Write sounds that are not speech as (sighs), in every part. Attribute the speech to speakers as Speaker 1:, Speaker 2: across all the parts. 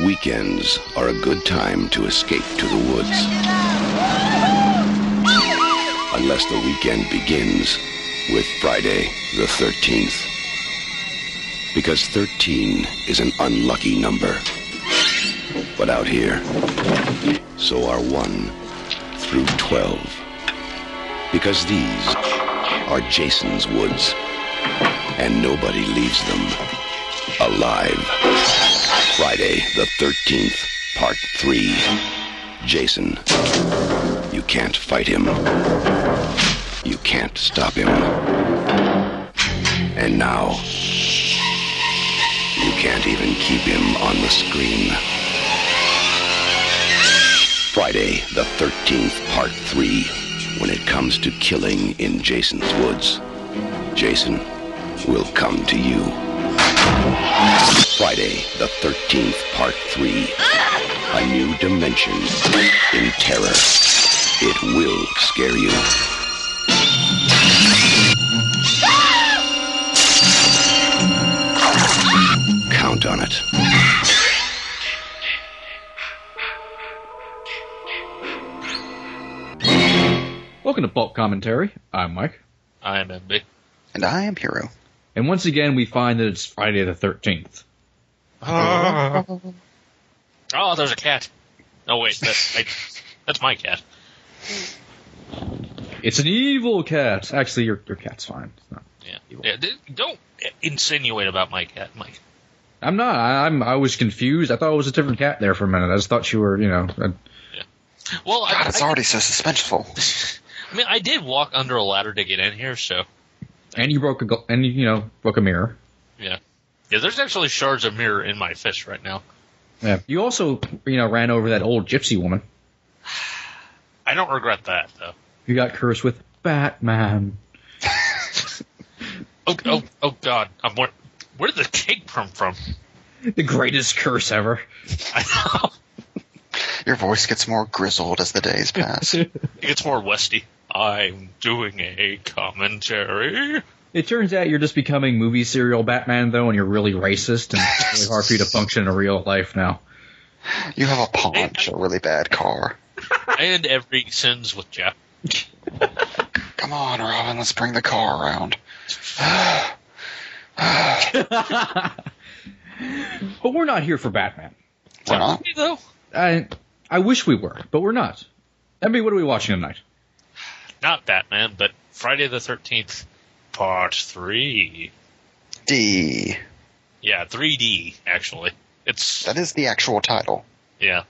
Speaker 1: Weekends are a good time to escape to the woods. Unless the weekend begins with Friday the 13th. Because 13 is an unlucky number. But out here, so are 1 through 12. Because these are Jason's woods. And nobody leaves them alive. Friday the 13th, Part 3. Jason. You can't fight him. You can't stop him. And now, you can't even keep him on the screen. Friday the 13th, Part 3. When it comes to killing in Jason's woods, Jason will come to you. Friday the 13th, Part 3. A new dimension in terror. It will scare you. Count on it.
Speaker 2: Welcome to Bulk Commentary. I'm Mike.
Speaker 3: I am MB.
Speaker 4: And I am Hero.
Speaker 2: And once again, we find that it's Friday the 13th. (laughs)
Speaker 3: Oh, there's a cat. Oh wait, that's I, that's my cat.
Speaker 2: It's an evil cat. Actually, your, your cat's fine. It's not.
Speaker 3: Yeah.
Speaker 2: Evil.
Speaker 3: yeah don't insinuate about my cat, Mike.
Speaker 2: I'm not. I, I'm. I was confused. I thought it was a different cat there for a minute. I just thought you were, you know. uh,
Speaker 3: Well, I,
Speaker 4: it's
Speaker 3: I,
Speaker 4: already so suspenseful. (laughs)
Speaker 3: I mean, I did walk under a ladder to get in here, so
Speaker 2: and you broke a. And you, you know, broke a mirror.
Speaker 3: yeah. Yeah, there's actually shards of mirror in my fist right now.
Speaker 2: Yeah. You also, you know, ran over that old gypsy woman. (sighs)
Speaker 3: I don't regret that though.
Speaker 2: You got cursed with Batman. (laughs)
Speaker 3: Oh, oh, oh God! I'm where, where did the cake come from?
Speaker 2: The greatest curse ever. (laughs)
Speaker 3: I know
Speaker 4: Your voice gets more grizzled as the days (laughs) pass.
Speaker 3: it's more Westy. I'm doing a commentary.
Speaker 2: It turns out you're just becoming movie serial Batman though, and you're really racist, and it's really hard for you to function in real life now.
Speaker 4: you have a paunch, a really bad car.
Speaker 3: and every sins with Jeff. (laughs)
Speaker 4: Come on, Robin, let's bring the car around. (laughs)
Speaker 2: But we're not here for Batman.
Speaker 4: Why not?
Speaker 3: though.
Speaker 2: I I wish we were, but we're not. Emmy, what are we watching tonight?
Speaker 3: Not Batman, but Friday the Thirteenth, Part Three.
Speaker 4: D.
Speaker 3: Yeah, 3D actually. It's
Speaker 4: That is the actual title.
Speaker 3: yeah.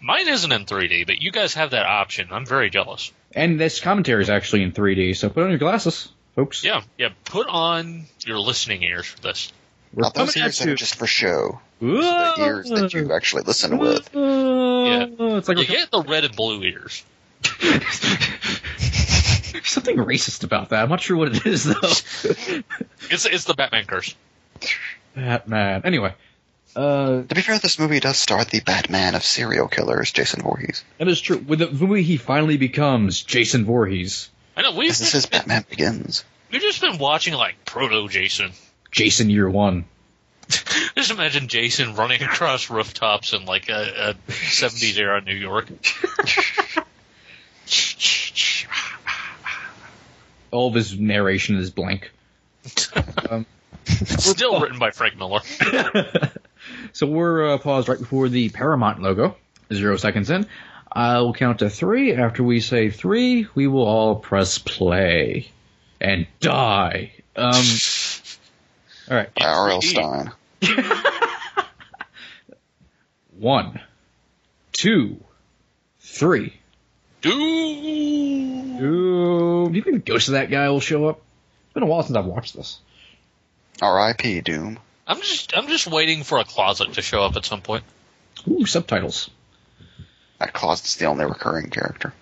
Speaker 3: Mine isn't in 3D, but you guys have that option. I'm very jealous.
Speaker 2: And this commentary is actually in 3D, so put on your glasses, folks.
Speaker 3: Yeah, yeah. Put on your listening ears for this.
Speaker 2: We're
Speaker 4: Not those
Speaker 2: coming
Speaker 4: ears
Speaker 2: at
Speaker 4: that
Speaker 2: you.
Speaker 4: are just for show.
Speaker 2: Whoa!
Speaker 4: The ears that you actually listen with.
Speaker 2: Whoa! It's like
Speaker 3: You
Speaker 2: we're-
Speaker 3: get the red and blue ears. (laughs)
Speaker 2: There's something racist about that. I'm not sure what it is though. (laughs)
Speaker 3: It's it's the Batman curse.
Speaker 2: Batman. Anyway, uh,
Speaker 4: To be fair, this movie does star the Batman of serial killers, Jason Voorhees.
Speaker 2: that is true. With the movie, he finally becomes Jason Voorhees.
Speaker 3: I know we've
Speaker 4: This is his Batman Begins.
Speaker 3: we've just been watching like proto Jason.
Speaker 2: Jason Year One. (laughs)
Speaker 3: Just imagine Jason running across rooftops in like a, a 70s era New York. (laughs)
Speaker 2: All of his narration is blank. (laughs) um,
Speaker 3: Still written by Frank Miller.
Speaker 2: so we're uh, paused right before the Paramount logo. Zero seconds in. I'll count to three. After we say three, we will all press play and die. Um, all right.
Speaker 4: By R.L. Stine. (laughs)
Speaker 2: One, two, three.
Speaker 3: Do
Speaker 2: Ooh, do you think the ghost of that guy will show up? It's been a while since I've watched this.
Speaker 4: R.I.P. Doom.
Speaker 3: I'm just I'm just waiting for a closet to show up at some point.
Speaker 2: Ooh, subtitles.
Speaker 4: That closet's the only recurring character.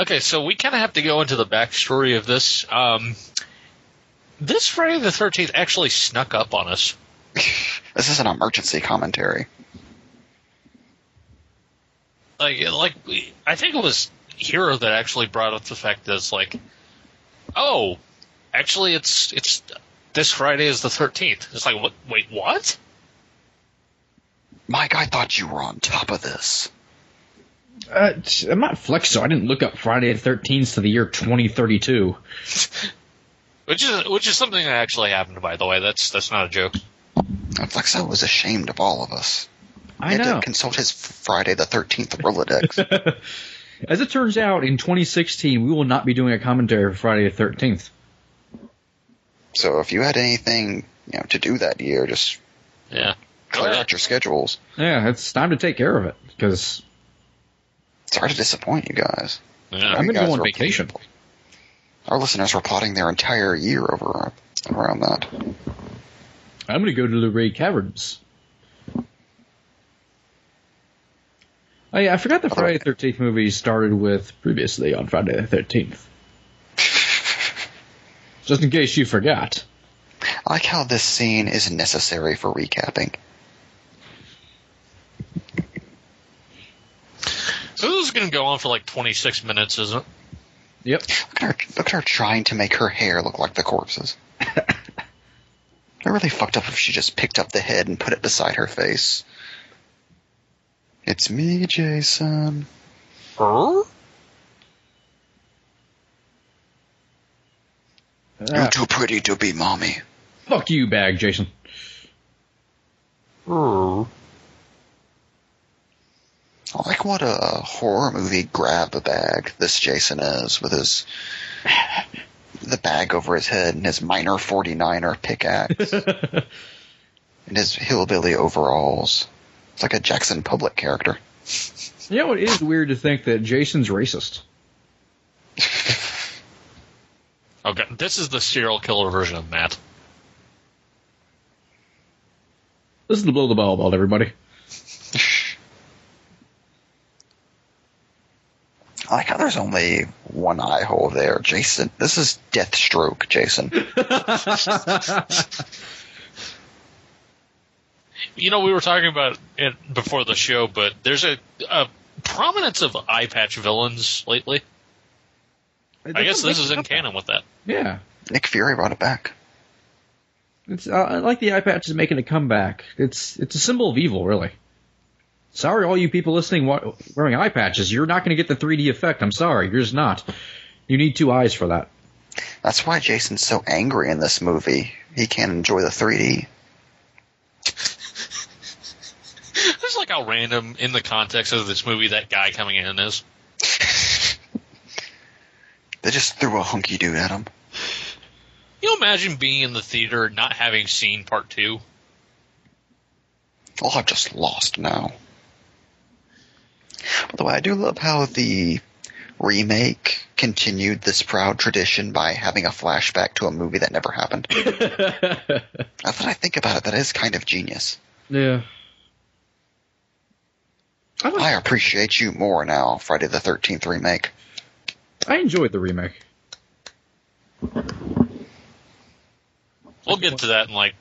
Speaker 3: Okay, so we kind of have to go into the backstory of this. Um, this Friday the Thirteenth actually snuck up on us. (laughs)
Speaker 4: This is an emergency commentary.
Speaker 3: Like like I think it was Hero that actually brought up the fact that it's like, oh, actually it's it's this Friday is the 13th. It's like, what? Wait, what?
Speaker 4: Mike, I thought you were on top of this.
Speaker 2: Uh, t- I'm not Flexo. I didn't look up Friday the 13th to the year 2032.
Speaker 3: Which is which is something that actually happened, by the way. That's that's not a joke.
Speaker 4: Flexo was ashamed of all of us.
Speaker 2: I
Speaker 4: He had
Speaker 2: know.
Speaker 4: to consult his Friday the 13th Rolodex. (laughs)
Speaker 2: As it turns out, in 2016, we will not be doing a commentary for Friday the 13th.
Speaker 4: so if you had anything you know to do that year, just
Speaker 3: Yeah.
Speaker 4: clear out your schedules.
Speaker 2: Yeah, it's time to take care of it because
Speaker 4: Sorry to disappoint you guys.
Speaker 3: Yeah.
Speaker 2: I'm going to go on
Speaker 4: were-
Speaker 2: vacation.
Speaker 4: Our listeners were plotting their entire year over around that.
Speaker 2: I'm going to go to the Ray Caverns. Oh yeah, I forgot the Friday the 13th movie started with previously on Friday the 13th. (laughs) Just in case you forgot.
Speaker 4: I like how this scene is necessary for recapping.
Speaker 3: So this is going to go on for like 26 minutes, isn't it?
Speaker 2: Yep.
Speaker 4: Look at her, look at her trying to make her hair look like the corpses. (laughs) It really fucked up if she just picked up the head and put it beside her face. It's me, Jason.
Speaker 3: Her?
Speaker 4: You're too pretty to be mommy.
Speaker 2: Fuck you, bag, Jason.
Speaker 3: Her.
Speaker 4: I like what a horror movie grab a bag this Jason is with his the bag over his head and his minor 49er pickaxe (laughs) and his hillbilly overalls. It's like a Jackson Public character.
Speaker 2: You know, it is weird to think that Jason's racist. (laughs)
Speaker 3: Okay, this is the serial killer version of Matt.
Speaker 2: This is to Blow the Ball about everybody.
Speaker 4: I like how there's only one eye hole there, Jason. This is Deathstroke, Jason. (laughs)
Speaker 3: You know, we were talking about it before the show, but there's a, a prominence of eye patch villains lately. I guess this is in canon with that.
Speaker 2: Yeah.
Speaker 4: Nick Fury brought it back.
Speaker 2: It's uh, I like the eye patch is making a comeback. It's it's a symbol of evil, really. Sorry, all you people listening wearing eye patches, you're not going to get the 3D effect. I'm sorry, you're just not. You need two eyes for that.
Speaker 4: That's why Jason's so angry in this movie. He can't enjoy the 3D.
Speaker 3: It's (laughs) like how random in the context of this movie that guy coming in is. (laughs)
Speaker 4: They just threw a hunky dude at him.
Speaker 3: You imagine being in the theater and not having seen part two?
Speaker 4: Oh, I'm just lost now. By the way, I do love how the remake continued this proud tradition by having a flashback to a movie that never happened. (laughs) now that I think about it, that is kind of genius.
Speaker 2: Yeah. I,
Speaker 4: I appreciate you more now, Friday the 13th remake.
Speaker 2: I enjoyed the remake.
Speaker 3: We'll get to that in like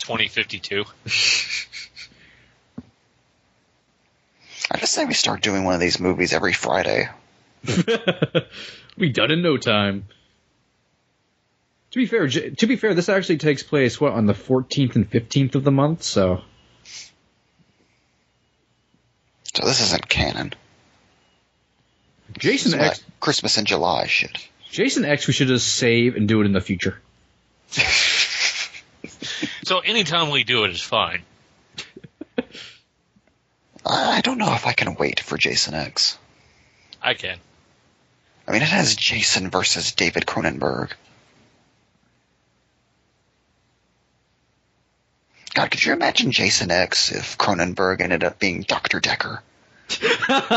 Speaker 3: 2052. (laughs)
Speaker 4: I just say we start doing one of these movies every Friday. (laughs)
Speaker 2: we done in no time. To be fair, to be fair, this actually takes place what on the 14th and 15th of the month, so
Speaker 4: So this isn't canon.
Speaker 2: Jason
Speaker 4: This
Speaker 2: X,
Speaker 4: like Christmas in July shit.
Speaker 2: Jason X, we should just save and do it in the future. (laughs) (laughs)
Speaker 3: So anytime we do it is fine.
Speaker 4: I don't know if I can wait for Jason X.
Speaker 3: I can.
Speaker 4: I mean, it has Jason versus David Cronenberg. God, could you imagine Jason X if Cronenberg ended up being Dr. Decker? (laughs)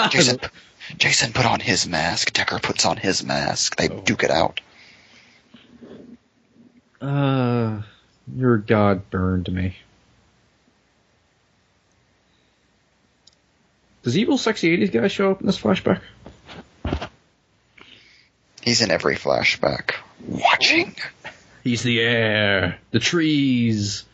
Speaker 4: Jason, Jason put on his mask, Decker puts on his mask, they duke it out.
Speaker 2: Uh, your god burned me. Does evil sexy 80s guy show up in this flashback?
Speaker 4: He's in every flashback. Watching.
Speaker 2: He's the air, the trees.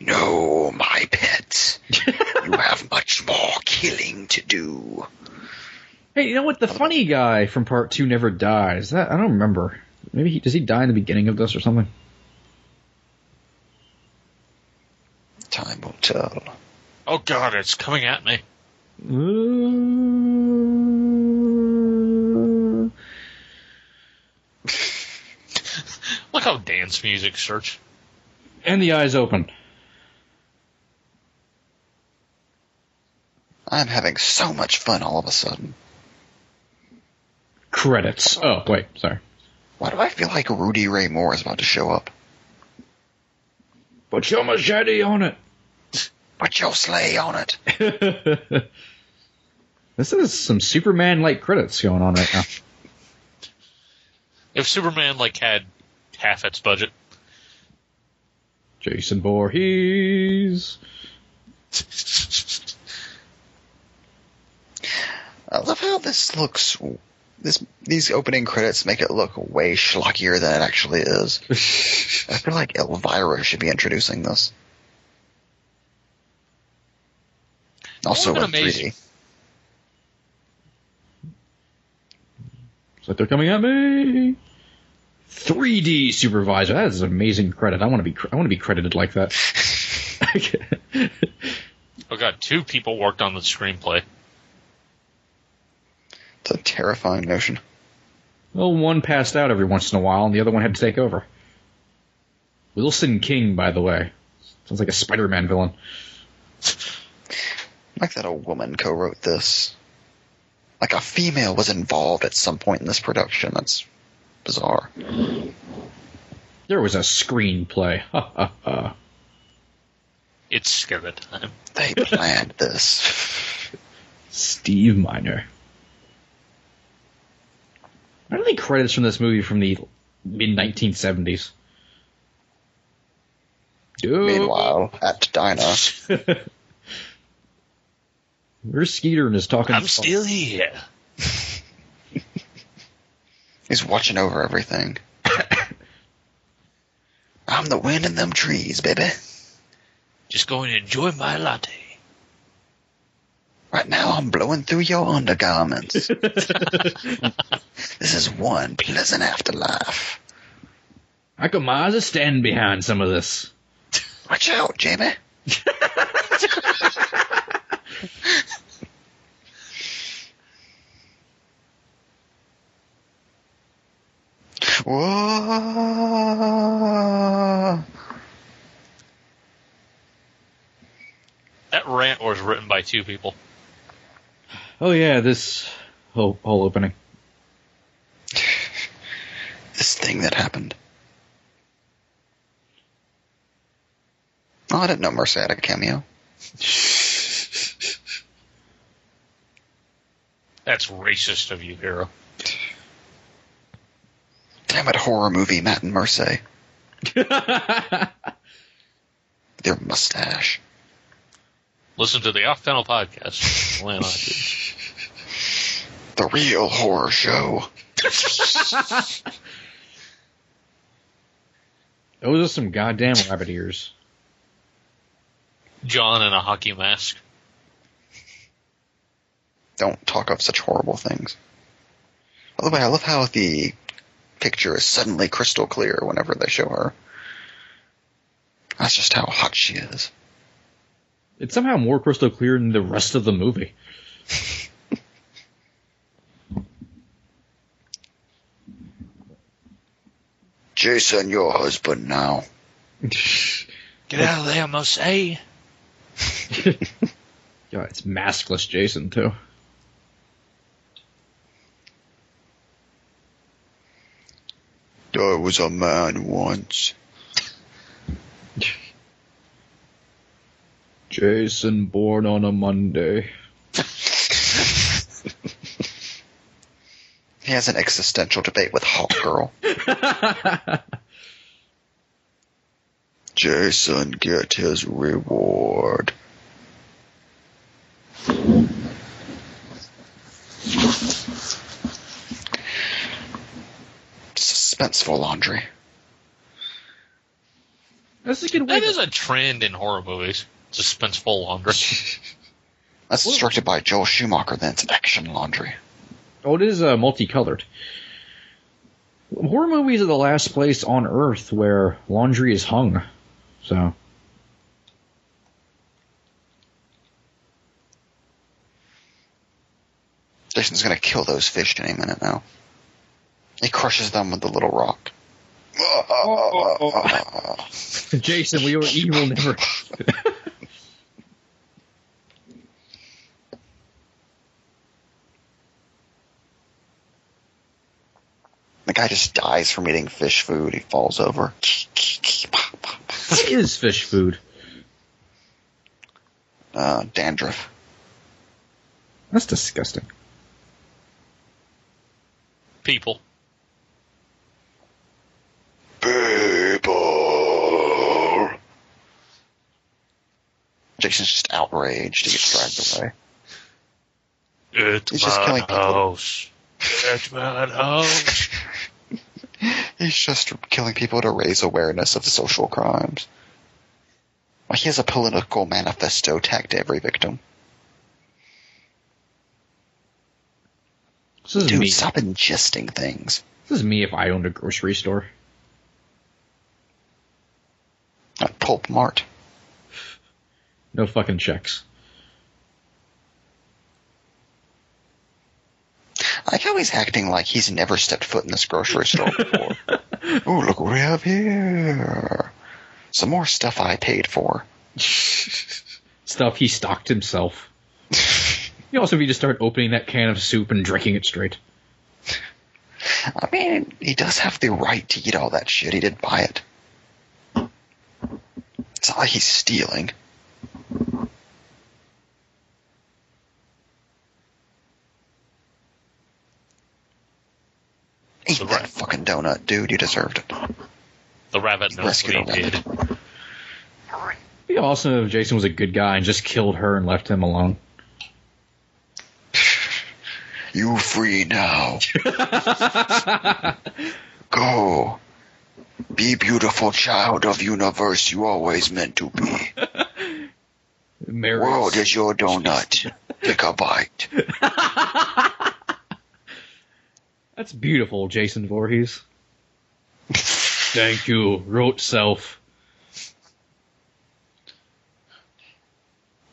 Speaker 4: No, my pet. you (laughs) have much more killing to do.
Speaker 2: Hey, you know what? The funny guy from part two never dies. That I don't remember. Maybe he does he die in the beginning of this or something?
Speaker 4: Time.
Speaker 3: Oh god, it's coming at me. (laughs) Look how dance music search.
Speaker 2: and the eyes open.
Speaker 4: I'm having so much fun all of a sudden.
Speaker 2: Credits. Oh wait, sorry.
Speaker 4: Why do I feel like Rudy Ray Moore is about to show up?
Speaker 2: Put your machete on it.
Speaker 4: Put your sleigh on it. (laughs)
Speaker 2: this is some Superman-like credits going on right now.
Speaker 3: If Superman like had half its budget,
Speaker 2: Jason Voorhees. (laughs)
Speaker 4: I love how this looks. This these opening credits make it look way schlockier than it actually is. (laughs) I feel like Elvira should be introducing this. Also
Speaker 3: What
Speaker 4: in
Speaker 3: amazing-
Speaker 4: 3D.
Speaker 2: It's like they're coming at me. 3D supervisor. That is an amazing credit. I want to be. I want to be credited like that. (laughs)
Speaker 3: oh god, two people worked on the screenplay.
Speaker 4: It's a terrifying notion.
Speaker 2: well, one passed out every once in a while, and the other one had to take over. Wilson King, by the way, sounds like a Spider-Man villain. (laughs)
Speaker 4: like that a woman co-wrote this. Like a female was involved at some point in this production. That's bizarre.
Speaker 2: There was a screenplay. Ha ha ha.
Speaker 3: It's scare (laughs) time.
Speaker 4: They planned this.
Speaker 2: Steve Miner. Are any credits from this movie from the mid 1970s?
Speaker 4: Meanwhile, at Dinah, (laughs)
Speaker 2: Where's Skeeter and his talking?
Speaker 3: I'm still here. (laughs)
Speaker 4: he's watching over everything. (coughs) I'm the wind in them trees, baby.
Speaker 3: Just going to enjoy my latte.
Speaker 4: Right now I'm blowing through your undergarments. (laughs) this is one pleasant afterlife.
Speaker 2: I could miles a stand behind some of this.
Speaker 4: Watch out, Jamie. (laughs) Whoa.
Speaker 3: That rant was written by two people.
Speaker 2: Oh yeah, this whole, whole opening. (laughs)
Speaker 4: This thing that happened. Oh, I didn't know Mercy had a cameo. (laughs)
Speaker 3: That's racist of you, Hero.
Speaker 4: Damn it, horror movie, Matt and Mercy. (laughs) Their mustache.
Speaker 3: Listen to the Off Panel Podcast. (laughs) Land on.
Speaker 4: The real horror show. (laughs)
Speaker 2: Those are some goddamn rabbit ears.
Speaker 3: John in a hockey mask.
Speaker 4: Don't talk of such horrible things. By the way, I love how the picture is suddenly crystal clear whenever they show her. That's just how hot she is.
Speaker 2: It's somehow more crystal clear than the rest of the movie. (laughs)
Speaker 4: Jason, your husband now. (laughs)
Speaker 3: Get out of there, Mose. (laughs)
Speaker 2: yeah, it's maskless Jason too.
Speaker 4: There was a man once.
Speaker 2: Jason born on a Monday.
Speaker 4: He has an existential debate with Hawk Girl. (laughs) Jason get his reward. Suspenseful laundry.
Speaker 2: That's a good way.
Speaker 3: That is a trend in horror movies. Suspenseful laundry. (laughs)
Speaker 4: That's directed by Joel Schumacher, then it's action laundry.
Speaker 2: Oh, it is uh, multicolored. Horror movies are the last place on Earth where laundry is hung. So.
Speaker 4: Jason's gonna kill those fish any minute now. He crushes them with the little rock. (laughs)
Speaker 2: Jason, we are evil never. (laughs)
Speaker 4: The guy just dies from eating fish food. He falls over.
Speaker 2: What is fish food?
Speaker 4: Uh, dandruff.
Speaker 2: That's disgusting.
Speaker 3: People.
Speaker 4: People. Jason's just outraged. He gets dragged away.
Speaker 3: It's
Speaker 4: He's just
Speaker 3: my
Speaker 4: killing people.
Speaker 3: house. It's my house.
Speaker 4: He's just killing people to raise awareness of the social crimes. Well, he has a political manifesto tagged to every victim.
Speaker 2: This is
Speaker 4: Dude,
Speaker 2: me.
Speaker 4: stop ingesting things.
Speaker 2: This is me if I owned a grocery store.
Speaker 4: A Pulp Mart.
Speaker 2: No fucking checks.
Speaker 4: I like how he's acting like he's never stepped foot in this grocery store before. (laughs) Ooh, look what we have here. Some more stuff I paid for. (laughs)
Speaker 2: Stuff he stocked himself. (laughs) You also, you just start opening that can of soup and drinking it straight.
Speaker 4: I mean, he does have the right to eat all that shit. He did buy it. It's not like he's stealing. Eat
Speaker 3: So
Speaker 4: that
Speaker 3: right.
Speaker 4: fucking donut, dude. You deserved it.
Speaker 3: The rabbit knows
Speaker 4: Rescue
Speaker 3: what he
Speaker 4: the
Speaker 3: did.
Speaker 2: It'd be awesome if Jason was a good guy and just killed her and left him alone. (laughs)
Speaker 4: You free now. (laughs) Go. Be beautiful child of universe you always meant to be.
Speaker 2: Mary.
Speaker 4: World is your donut. Take a bite. (laughs)
Speaker 2: That's beautiful, Jason Voorhees. Thank you, wrote self.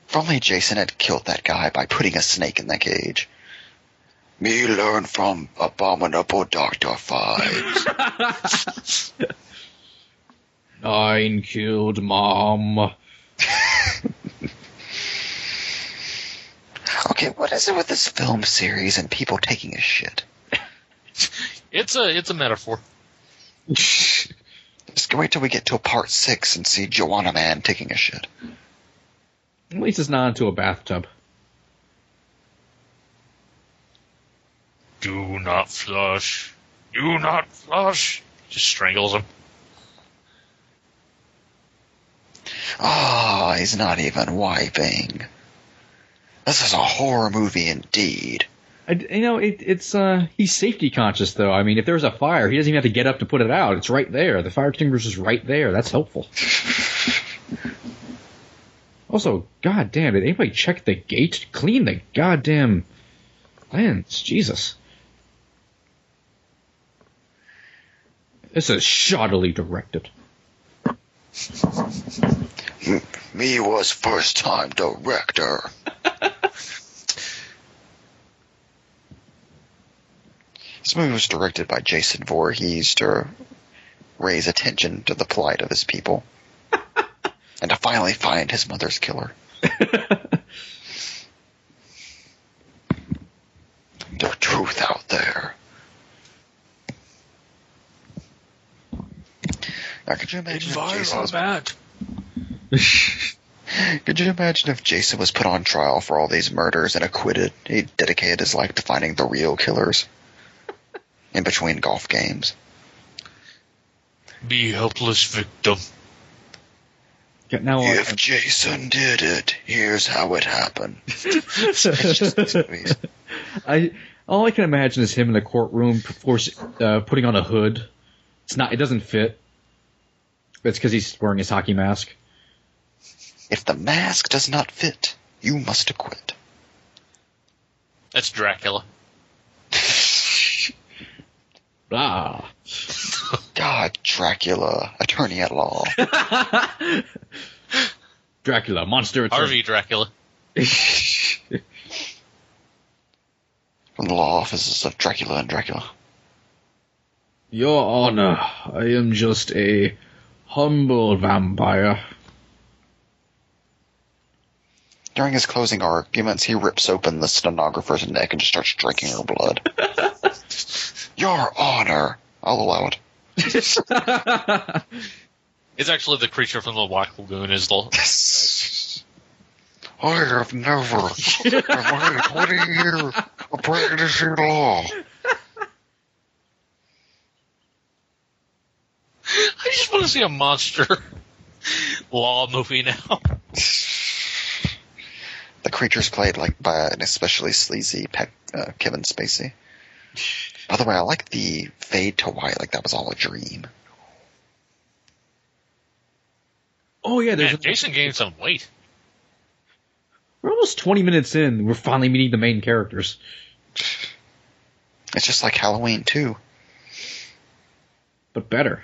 Speaker 4: If only Jason had killed that guy by putting a snake in the cage. Me learn from abominable Dr. Phibes.
Speaker 2: Nine killed mom. (laughs)
Speaker 4: okay, what is it with this film series and people taking a shit? (laughs)
Speaker 3: It's a it's a metaphor. (laughs)
Speaker 4: Just go wait till we get to a part six and see Joanna Man taking a shit.
Speaker 2: At least it's not into a bathtub.
Speaker 3: Do not flush. Do not flush. Just strangles him.
Speaker 4: Ah, he's not even wiping. This is a horror movie indeed.
Speaker 2: I, you know, it, it's uh, he's safety conscious though. I mean, if there's a fire, he doesn't even have to get up to put it out. It's right there. The fire extinguisher's right there. That's helpful. (laughs) Also, goddamn, did anybody check the gate? Clean the goddamn lens. Jesus. This is shoddily directed. (laughs)
Speaker 4: Me was first time director. (laughs) this movie was directed by Jason Voorhees to raise attention to the plight of his people. (laughs) and to finally find his mother's killer. (laughs) the truth out there. Now, could you imagine if Jason was
Speaker 3: Environment. (laughs)
Speaker 4: Could you imagine if Jason was put on trial for all these murders and acquitted? He dedicated his life to finding the real killers in between golf games.
Speaker 3: Be helpless victim.
Speaker 2: Yeah, now,
Speaker 4: If Jason did it, here's how it happened. (laughs) It's just these.
Speaker 2: I all I can imagine is him in the courtroom, force, uh, putting on a hood. It's not. It doesn't fit. It's because he's wearing his hockey mask.
Speaker 4: If the mask does not fit, you must acquit.
Speaker 3: That's Dracula.
Speaker 2: Blah.
Speaker 4: God, Dracula, attorney at law. (laughs)
Speaker 2: Dracula, monster. attorney.
Speaker 3: Harvey Dracula. (laughs)
Speaker 4: From the law offices of Dracula and Dracula.
Speaker 2: Your Honor, I am just a humble vampire.
Speaker 4: During his closing arguments, he rips open the stenographer's neck and just starts drinking her blood. (laughs) Your Honor! I'll allow it. (laughs)
Speaker 3: It's actually the creature from the Black Lagoon is the
Speaker 4: I have never (laughs) in my 20 years of practicing law.
Speaker 3: I just want to see a monster (laughs) law movie now.
Speaker 4: The creature's played like by an especially sleazy Pe- uh, Kevin Spacey. By the way, I like the fade to white, like that was all a dream.
Speaker 2: Oh yeah, there's
Speaker 3: Man, Jason gained some weight.
Speaker 2: we're almost 20 minutes in. We're finally meeting the main characters.
Speaker 4: It's just like Halloween too.
Speaker 2: but better.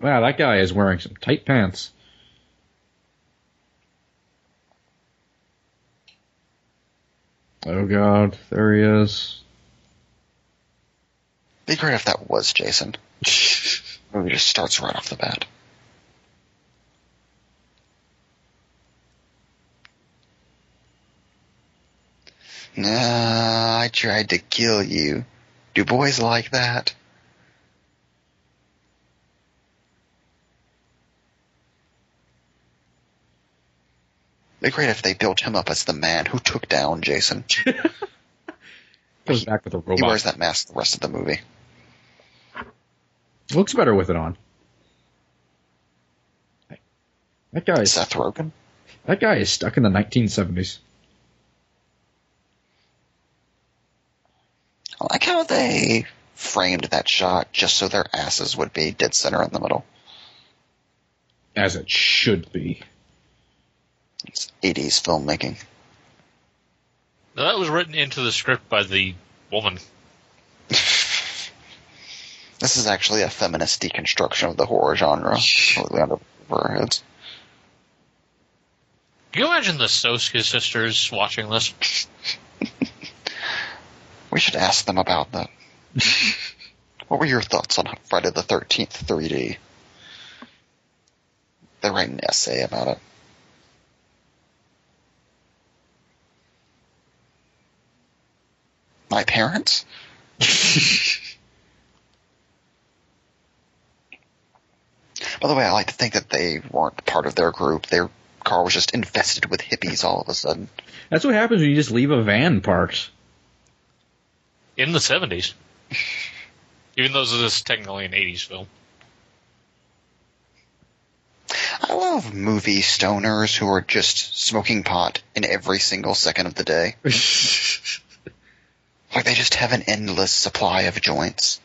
Speaker 2: Wow, that guy is wearing some tight pants. Oh god, there he is.
Speaker 4: Be great if that was Jason. (laughs) Movie just starts right off the bat. Nah, I tried to kill you. Do boys like that? Be great if they built him up as the man who took down Jason. (laughs)
Speaker 2: Goes back with a robot.
Speaker 4: He wears that mask the rest of the movie.
Speaker 2: Looks better with it on. That guy is
Speaker 4: Seth Rogen?
Speaker 2: that guy is stuck in the 1970s.
Speaker 4: I like how they framed that shot just so their asses would be dead center in the middle.
Speaker 2: As it should be.
Speaker 4: It's 80s filmmaking.
Speaker 3: Now, that was written into the script by the woman. (laughs)
Speaker 4: This is actually a feminist deconstruction of the horror genre. (laughs) Totally under our heads.
Speaker 3: Can you imagine the Soska sisters watching this? (laughs)
Speaker 4: We should ask them about that. what were your thoughts on Friday the 13th 3D? They write an essay about it. My parents? (laughs) By the way, I like to think that they weren't part of their group. Their car was just infested with hippies all of a sudden.
Speaker 2: That's what happens when you just leave a van parked.
Speaker 3: In the 70s. (laughs) Even though this is technically an 80s film.
Speaker 4: I love movie stoners who are just smoking pot in every single second of the day. (laughs) Like they just have an endless supply of joints.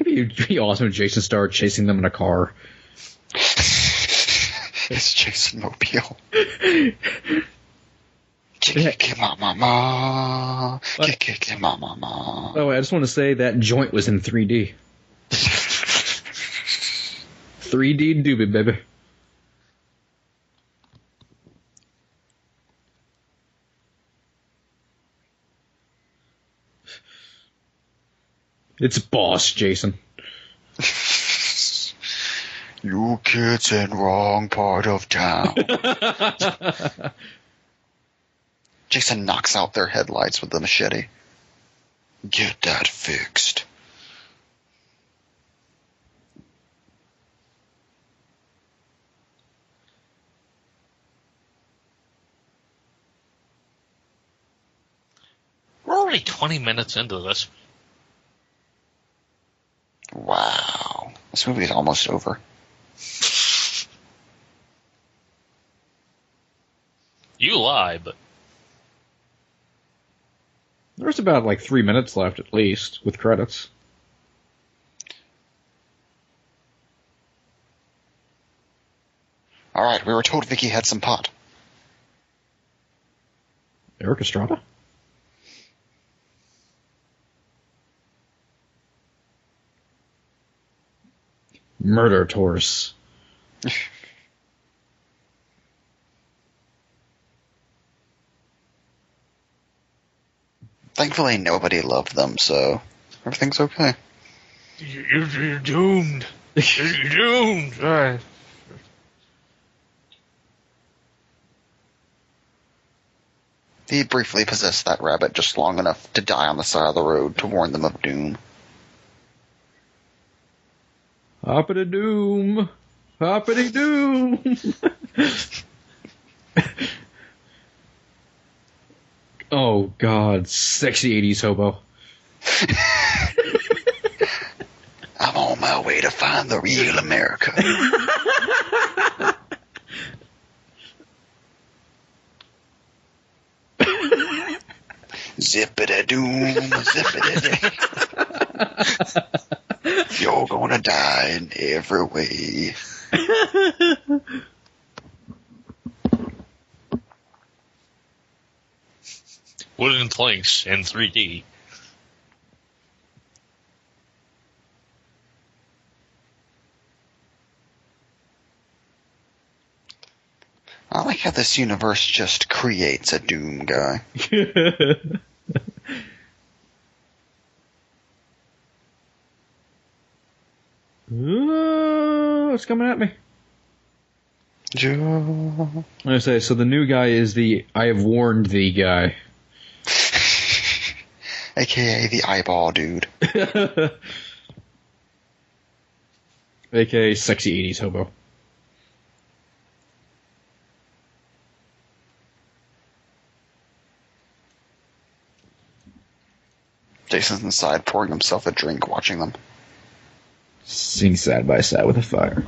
Speaker 2: It'd be, be awesome if Jason started chasing them in a car. (laughs)
Speaker 4: it's Jason Mobile. (laughs)
Speaker 2: Oh, I just want to say that joint was in 3D. 3D (laughs) doobie, baby. It's boss, Jason. (laughs)
Speaker 4: You kids in wrong part of town. (laughs) Jason knocks out their headlights with the machete. Get that fixed.
Speaker 3: We're already 20 minutes into this.
Speaker 4: Wow. This movie is almost over.
Speaker 3: You lie, but
Speaker 2: There's about like three minutes left at least with credits.
Speaker 4: Alright, we were told Vicky had some pot.
Speaker 2: Erik Estrada? Murder Torse.
Speaker 4: Thankfully, nobody loved them, so everything's okay.
Speaker 3: You're, you're doomed. You're, you're doomed. Right.
Speaker 4: He briefly possessed that rabbit just long enough to die on the side of the road to warn them of doom.
Speaker 2: Hoppity doom. Hoppity doom. oh god, sexy 80s hobo.
Speaker 4: I'm on my way to find the real America. (laughs) Zippity doom, zippity (laughs) You're gonna die in every way.
Speaker 3: Wooden planks in 3D.
Speaker 4: I like how this universe just creates a Doom guy. (laughs)
Speaker 2: Uh, what's coming at me?
Speaker 4: Joe.
Speaker 2: I say so. The new guy is the I have warned the guy. (laughs)
Speaker 4: AKA the eyeball dude. (laughs)
Speaker 2: AKA sexy 80s hobo.
Speaker 4: Jason's inside pouring himself a drink watching them.
Speaker 2: Sing side by side with a fire.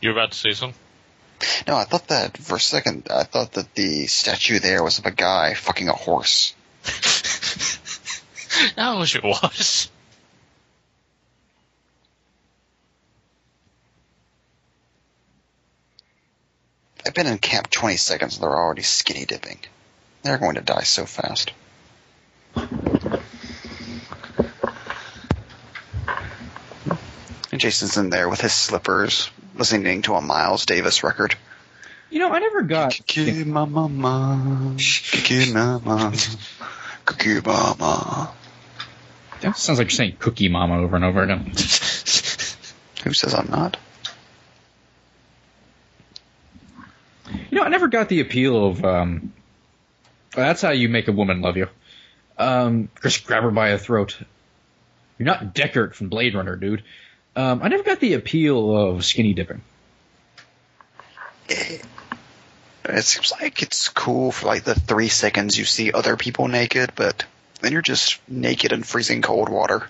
Speaker 3: You're about to say something?
Speaker 4: No, I thought that for a second, I thought that the statue there was of a guy fucking a horse. (laughs)
Speaker 3: I wish it was.
Speaker 4: I've been in camp 20 seconds and they're already skinny dipping. They're going to die so fast. And Jason's in there with his slippers, listening to a Miles Davis record.
Speaker 2: You know, I never got.
Speaker 4: Cookie mama, cookie mama, cookie mama.
Speaker 2: That sounds like you're saying Cookie Mama over and over again.
Speaker 4: Who says I'm not?
Speaker 2: Know, I never got the appeal of. um That's how you make a woman love you. Um, just grab her by the throat. You're not Deckard from Blade Runner, dude. Um, I never got the appeal of skinny dipping.
Speaker 4: It seems like it's cool for like the three seconds you see other people naked, but then you're just naked in freezing cold water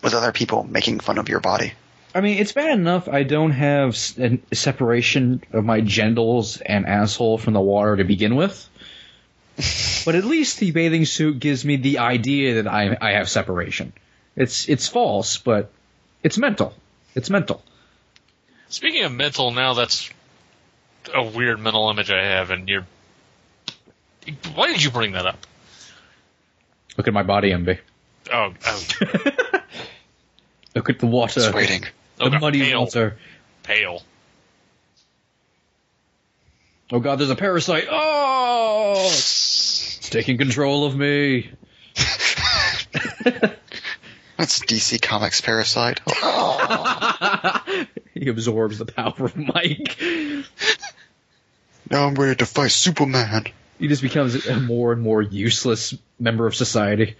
Speaker 4: with other people making fun of your body.
Speaker 2: I mean, it's bad enough I don't have s- a separation of my genitals and asshole from the water to begin with. (laughs) but at least the bathing suit gives me the idea that I, I have separation. It's it's false, but it's mental. It's mental.
Speaker 3: Speaking of mental, now that's a weird mental image I have, and you're. Why did you bring that up?
Speaker 2: Look at my body envy.
Speaker 3: Oh, oh (laughs)
Speaker 2: Look at the water.
Speaker 4: Just waiting.
Speaker 2: The
Speaker 3: Okay,
Speaker 2: muddy
Speaker 3: pale.
Speaker 2: water.
Speaker 3: pale.
Speaker 2: Oh god, there's a parasite. Oh! It's taking control of me. (laughs)
Speaker 4: That's DC Comics Parasite. Oh, (laughs)
Speaker 2: he absorbs the power of Mike.
Speaker 4: now I'm ready to fight Superman.
Speaker 2: He just becomes a more and more useless member of society.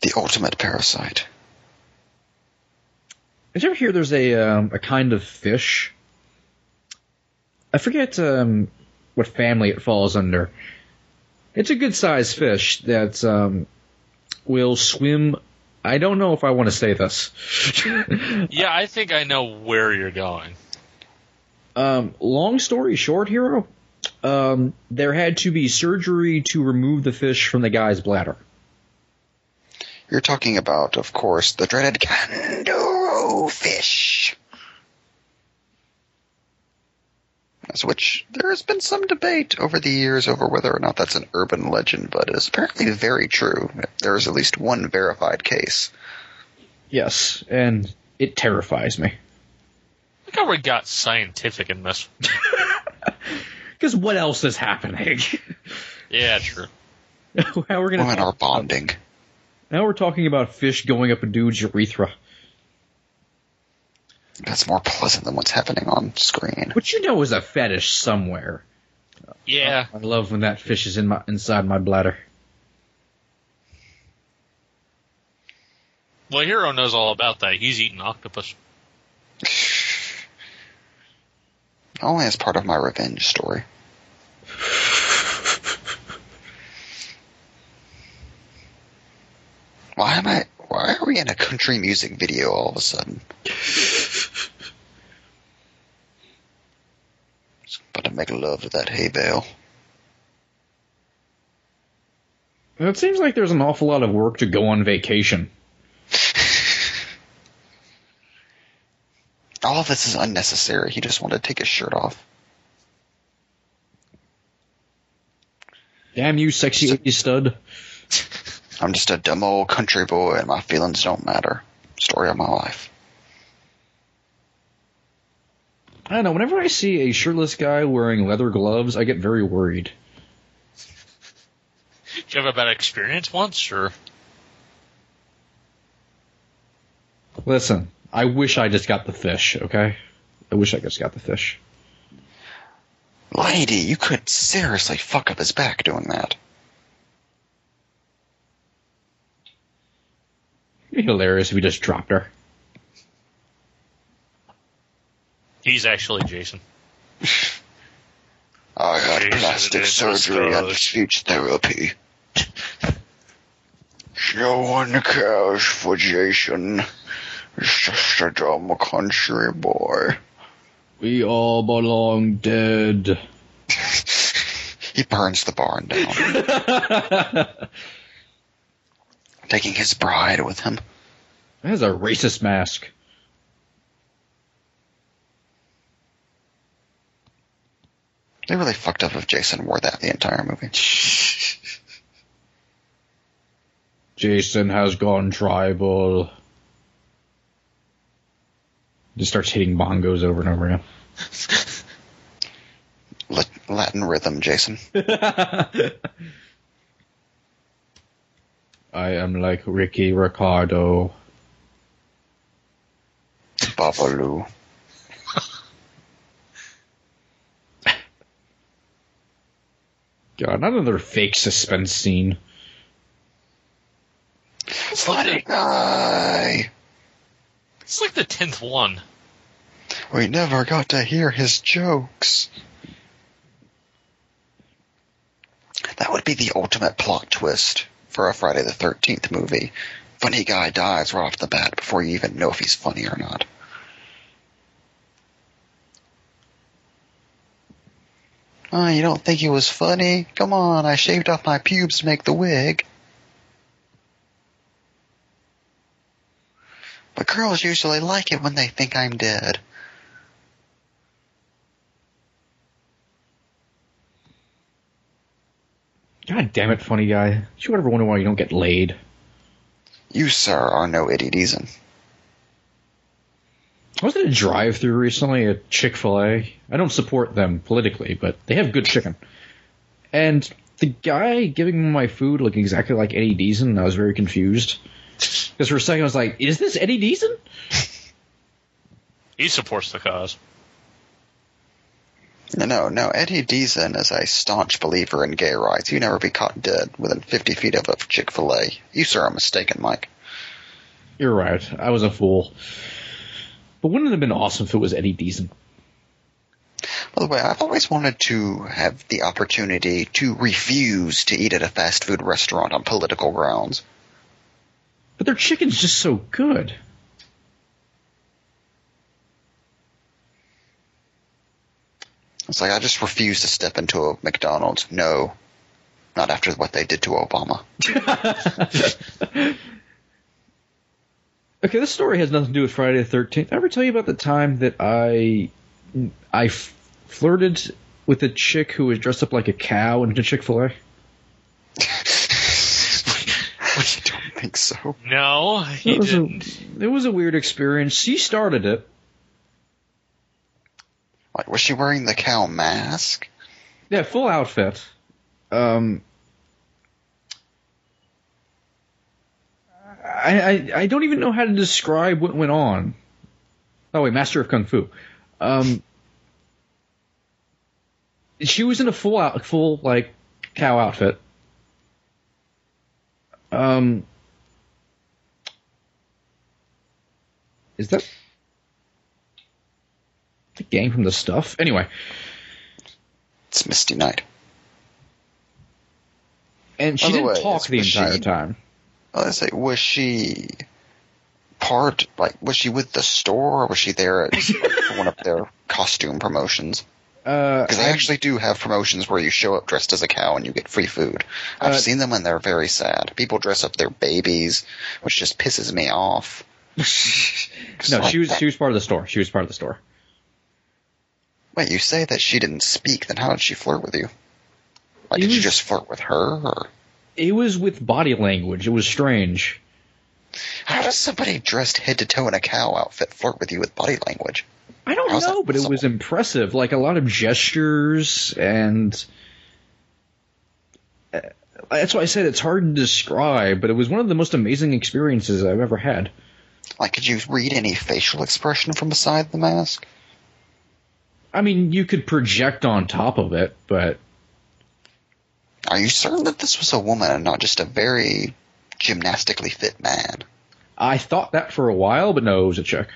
Speaker 4: The ultimate parasite.
Speaker 2: Did you ever hear there's a um, a kind of fish? I forget um, what family it falls under. It's a good sized fish that um, will swim. I don't know if I want to say this. (laughs)
Speaker 3: Yeah, I think I know where you're going.
Speaker 2: um, long story short, hero. Um, there had to be surgery to remove the fish from the guy's bladder.
Speaker 4: You're talking about, of course, the dreaded candiru fish. As which there has been some debate over the years over whether or not that's an urban legend, but it is apparently very true. There is at least one verified case.
Speaker 2: Yes, and it terrifies me.
Speaker 3: Look how we got scientific in this. (laughs)
Speaker 2: Because what else is happening? (laughs)
Speaker 3: Yeah, true.
Speaker 2: How we're gonna
Speaker 4: Women
Speaker 2: talk
Speaker 4: are bonding.
Speaker 2: Now we're talking about fish going up a dude's urethra.
Speaker 4: That's more pleasant than what's happening on screen.
Speaker 2: Which you know is a fetish somewhere.
Speaker 3: Yeah.
Speaker 2: I love when that fish is in my inside my bladder.
Speaker 3: Well, Hero knows all about that. He's eating octopus. (laughs)
Speaker 4: Only as part of my revenge story. (laughs) Why am I? Why are we in a country music video all of a sudden? To make love to that hay bale.
Speaker 2: It seems like there's an awful lot of work to go on vacation. (laughs)
Speaker 4: All of this is unnecessary. He just wanted to take his shirt off.
Speaker 2: Damn you, sexy 80s stud. (laughs)
Speaker 4: I'm just a dumb old country boy, and my feelings don't matter. Story of my life.
Speaker 2: I don't know, whenever I see a shirtless guy wearing leather gloves, I get very worried.
Speaker 3: Did you have a bad experience once, or
Speaker 2: Listen, I wish I just got the fish, okay? I wish I just got the fish.
Speaker 4: Lady, you could seriously fuck up his back doing that.
Speaker 2: It'd be hilarious if we just dropped her.
Speaker 3: He's actually Jason? (laughs)
Speaker 4: I had
Speaker 3: Jesus,
Speaker 4: plastic surgery and speech therapy. No one cares for Jason. He's just a dumb country boy.
Speaker 2: We all belong dead. (laughs)
Speaker 4: He burns the barn down, (laughs) taking his bride with him.
Speaker 2: That is a racist mask.
Speaker 4: They really fucked up if Jason wore that the entire movie. (laughs)
Speaker 2: Jason has gone tribal. Just starts hitting bongos over and over again. (laughs)
Speaker 4: Latin rhythm, Jason. (laughs)
Speaker 2: I am like Ricky Ricardo.
Speaker 4: Babalu.
Speaker 2: God, not another fake suspense scene.
Speaker 3: It's like,
Speaker 4: Funny
Speaker 3: the,
Speaker 4: guy.
Speaker 3: it's like the tenth one.
Speaker 4: We never got to hear his jokes. That would be the ultimate plot twist for a Friday the 13th movie. Funny guy dies right off the bat before you even know if he's funny or not. Oh, you don't think it was funny? Come on, I shaved off my pubes to make the wig. But girls usually like it when they think I'm dead.
Speaker 2: God damn it, funny guy. Do you ever wonder why you don't get laid?
Speaker 4: You, sir, are no Eddie Deezen.
Speaker 2: I was at a drive through recently at Chick fil A. I don't support them politically, but they have good chicken. And the guy giving me my food looked exactly like Eddie Deezen, and I was very confused. Because for a second I was like, is this Eddie Deezen?
Speaker 3: He supports the cause.
Speaker 4: No, no, no. Eddie Deezen is a staunch believer in gay rights. You never be caught dead within 50 feet of a Chick fil A. You, sir, are mistaken, Mike.
Speaker 2: You're right. I was a fool. But wouldn't it have been awesome if it was Eddie Deezen?
Speaker 4: By the way, I've always wanted to have the opportunity to refuse to eat at a fast food restaurant on political grounds.
Speaker 2: But their chicken's just so good.
Speaker 4: It's like I just refuse to step into a McDonald's. No. Not after what they did to Obama. (laughs)
Speaker 2: Okay, this story has nothing to do with Friday the Thirteenth. I Ever tell you about the time that I I f- flirted with a chick who was dressed up like a cow into Chick Fil A?
Speaker 4: I (laughs) don't think so.
Speaker 3: No, he
Speaker 2: It was,
Speaker 3: didn't.
Speaker 2: a, it was a weird experience. She started it.
Speaker 4: Like, was she wearing the cow mask?
Speaker 2: Yeah, full outfit. Um, I, I I don't even know how to describe what went on. Oh wait, Master of Kung Fu. Um, she was in a full out, full like cow outfit. Um, is that the gang from the stuff? Anyway.
Speaker 4: It's Misty Knight.
Speaker 2: And she didn't
Speaker 4: way,
Speaker 2: talk the entire
Speaker 4: she-
Speaker 2: time.
Speaker 4: I was say, was she part like was she with the store or was she there at (laughs) one of their costume promotions?
Speaker 2: Uh,
Speaker 4: Because I actually do have promotions where you show up dressed as a cow and you get free food. I've
Speaker 2: Uh,
Speaker 4: seen them and they're very sad. People dress up their babies, which just pisses me off. (laughs)
Speaker 2: no,
Speaker 4: like
Speaker 2: she was
Speaker 4: that-
Speaker 2: she was part of the store. She was part of the store.
Speaker 4: Wait, you say that she didn't speak? Then how did she flirt with you? Like,
Speaker 2: It
Speaker 4: did you just flirt with her, or
Speaker 2: It was with body language. It was strange.
Speaker 4: how does somebody dressed head to toe in a cow outfit flirt with you with body language?
Speaker 2: I don't
Speaker 4: How's
Speaker 2: know, but it was impressive. Like a lot of gestures and. uh, That's why I said it's hard to describe, but it was one of the most amazing experiences I've ever had.
Speaker 4: Like, could you read any facial expression from beside the mask?
Speaker 2: I mean, you could project on top of it, but
Speaker 4: Are you certain that this was a woman and not just a very gymnastically fit man?
Speaker 2: I thought that for a while, but no, it was a chick.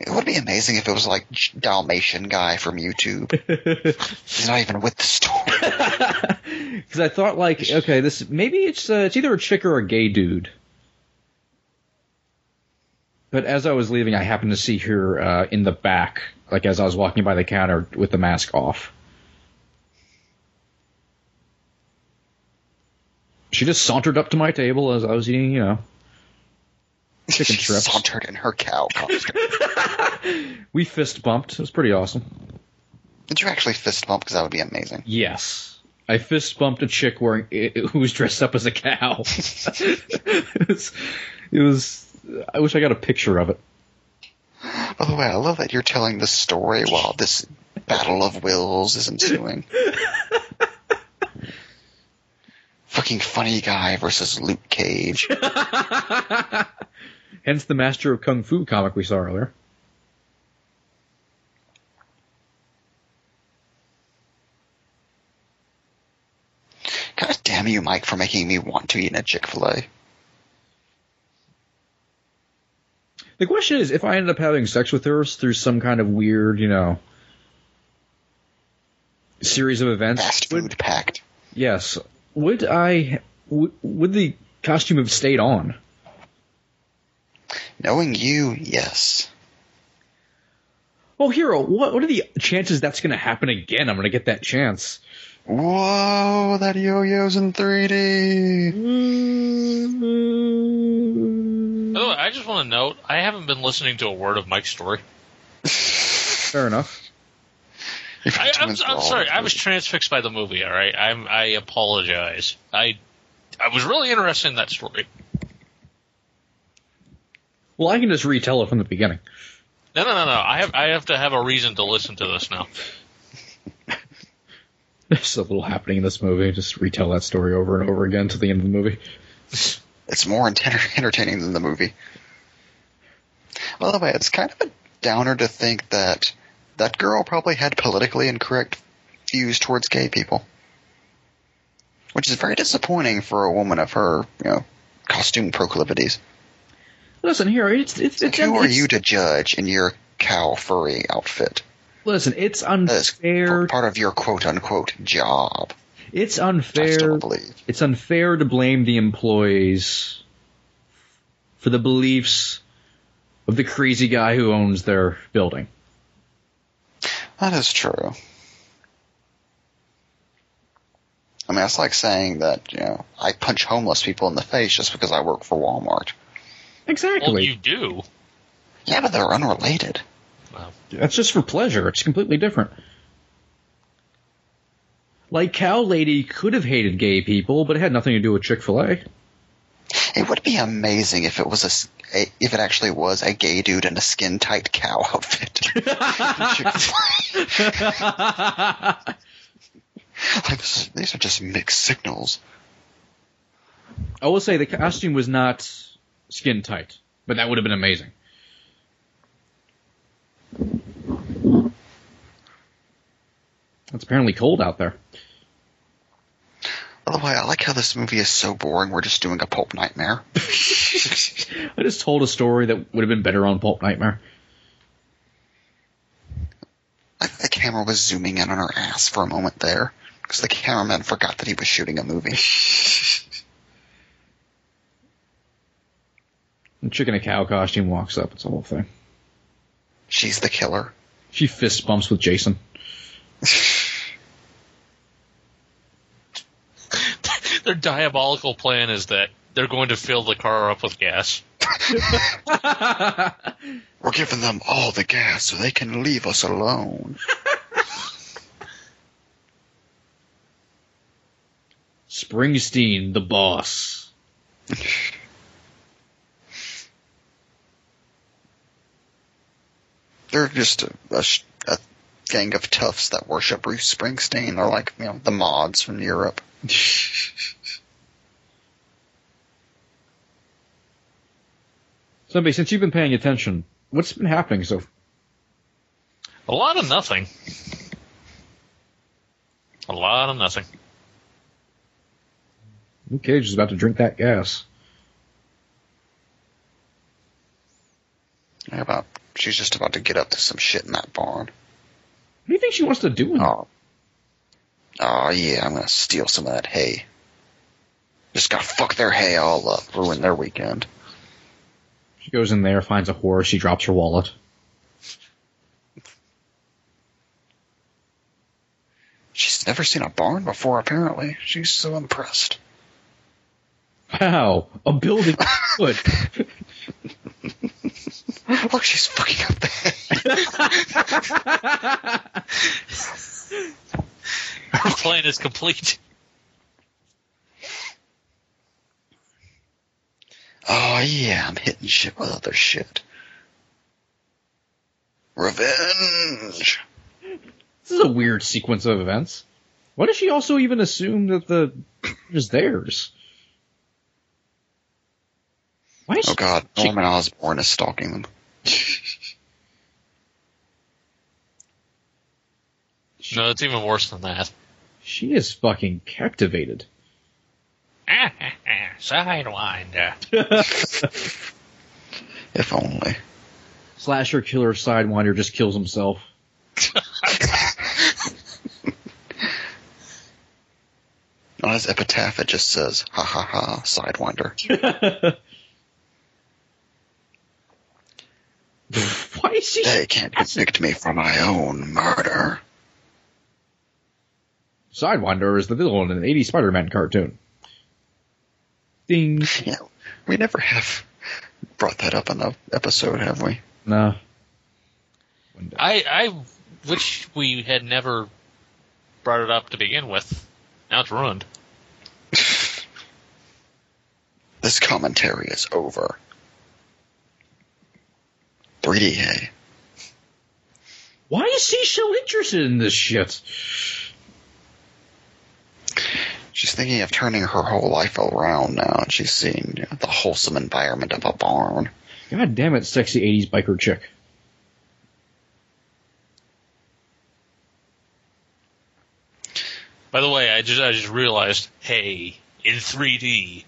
Speaker 4: It would be amazing if it was like Dalmatian guy from YouTube. (laughs) He's not even with the store. (laughs)
Speaker 2: Because I thought, like, okay, this maybe it's uh, it's either a chick or a gay dude. But as I was leaving, I happened to see her uh, in the back, like as I was walking by the counter with the mask off. She just sauntered up to my table as I was eating, you know. (laughs) Chicken
Speaker 4: She
Speaker 2: strips.
Speaker 4: sauntered in her cow costume. (laughs)
Speaker 2: We fist bumped. It was pretty awesome.
Speaker 4: Did you actually fist bump? Because that would be amazing.
Speaker 2: Yes. I fist bumped a chick wearing who was dressed up as a cow. (laughs) it, was, it was. I wish I got a picture of it.
Speaker 4: By the way, I love that you're telling the story while this battle of wills is ensuing. Fucking funny guy versus Luke Cage. (laughs)
Speaker 2: Hence the Master of Kung Fu comic we saw earlier.
Speaker 4: God damn you, Mike, for making me want to eat in a Chick Fil A.
Speaker 2: The question is, if I ended up having sex with her through some kind of weird, you know, series of events,
Speaker 4: Fast
Speaker 2: would-
Speaker 4: food packed.
Speaker 2: yes, would I? Would, would the costume have stayed on?
Speaker 4: Knowing you, yes.
Speaker 2: Well, Hero, what what are the chances that's going to happen again? I'm going to get that chance.
Speaker 4: Whoa, that yo-yo's in 3D.
Speaker 3: By the way, I just want to note I haven't been listening to a word of Mike's story.
Speaker 2: Fair enough.
Speaker 4: If
Speaker 3: I, I'm, I'm sorry. I was transfixed by the movie. All right. I'm. I apologize. I. I was really interested in that story.
Speaker 2: Well, I can just retell it from the beginning.
Speaker 3: No, no, no, no. I have. I have to have a reason to listen to this now. (laughs)
Speaker 2: There's a little happening in this movie. Just retell that story over and over again to the end of the movie. (laughs)
Speaker 4: It's more enter- entertaining than the movie. By the way, it's kind of a downer to think that that girl probably had politically incorrect views towards gay people. Which is very disappointing for a woman of her, you know, costume proclivities.
Speaker 2: Listen here, it's it's, it's
Speaker 4: who are
Speaker 2: it's-
Speaker 4: you to judge in your cow furry outfit?
Speaker 2: Listen, it's unfair.
Speaker 4: part of your quote unquote job.
Speaker 2: It's unfair. It's unfair to blame the employees for the beliefs of the crazy guy who owns their building.
Speaker 4: That is true. I mean, that's like saying that, you know, I punch homeless people in the face just because I work for Walmart.
Speaker 2: Exactly.
Speaker 3: Well, you do.
Speaker 4: Yeah, but they're unrelated.
Speaker 3: Well,
Speaker 2: That's just for pleasure. It's completely different. Like Cow Lady could have hated gay people, but it had nothing to do with Chick Fil A.
Speaker 4: It would be amazing if it was a, a- if it actually was a gay dude in a skin tight cow (laughs) outfit. like these are just mixed signals.
Speaker 2: I will say the costume was not skin tight, but that would have been amazing. It's apparently cold out there.
Speaker 4: By the way, I like how this movie is so boring. We're just doing a pulp nightmare. (laughs) (laughs)
Speaker 2: I just told a story that would have been better on Pulp Nightmare.
Speaker 4: I think the camera was zooming in on her ass for a moment there because the cameraman forgot that he was shooting a movie. (laughs)
Speaker 2: The chick in a cow costume walks up. It's a whole thing.
Speaker 4: She's the killer.
Speaker 2: She fist bumps with Jason.
Speaker 3: Their diabolical plan is that they're going to fill the car up with gas. (laughs)
Speaker 4: We're giving them all the gas so they can leave us alone. (laughs)
Speaker 2: Springsteen, the boss.
Speaker 4: They're just a, a, a gang of toughs that worship Bruce Springsteen. They're like, you know, the mods from Europe. (laughs)
Speaker 2: Somebody, since you've been paying attention, what's been happening so
Speaker 3: A lot of nothing. A lot of nothing.
Speaker 2: Luke Cage is about to drink that gas.
Speaker 4: How about she's just about to get up to some shit in that barn?
Speaker 2: What do you think she wants to do? In
Speaker 4: Oh, oh yeah, I'm gonna steal some of that hay. Just gotta fuck their hay all up, ruin their weekend.
Speaker 2: She goes in there, finds a horse, she drops her wallet.
Speaker 4: She's never seen a barn before, apparently. She's so impressed.
Speaker 2: Wow, a building (laughs) wood.
Speaker 4: Look, she's fucking up the hay.
Speaker 3: Our plan is complete.
Speaker 4: Oh yeah, I'm hitting shit with other shit. Revenge.
Speaker 2: This is a weird sequence of events. Why does she also even assume that the (coughs) is theirs? Why is
Speaker 4: Oh god,
Speaker 2: she,
Speaker 4: Norman Osborn is stalking them. (laughs)
Speaker 3: No, it's even worse than that.
Speaker 2: she is fucking captivated. (laughs)
Speaker 3: Sidewinder. (laughs)
Speaker 4: If only.
Speaker 2: Slasher killer sidewinder just kills himself. (laughs)
Speaker 4: On his epitaph, it just says, ha ha ha, Sidewinder. (laughs)
Speaker 2: Why is she?
Speaker 4: They can't convict me for my own murder.
Speaker 2: Sidewinder is the villain in an 80s Spider-Man cartoon. Ding.
Speaker 4: Yeah, we never have brought that up on the episode, have we?
Speaker 2: No.
Speaker 3: I I wish we had never brought it up to begin with. Now it's ruined. (laughs)
Speaker 4: This commentary is over. 3D.
Speaker 2: Why is he so interested in this shit?
Speaker 4: She's thinking of turning her whole life around now, and she's seeing you know, the wholesome environment of a barn.
Speaker 2: God damn it, sexy 80s biker chick.
Speaker 3: By the way, I just I just realized, hey, in 3D.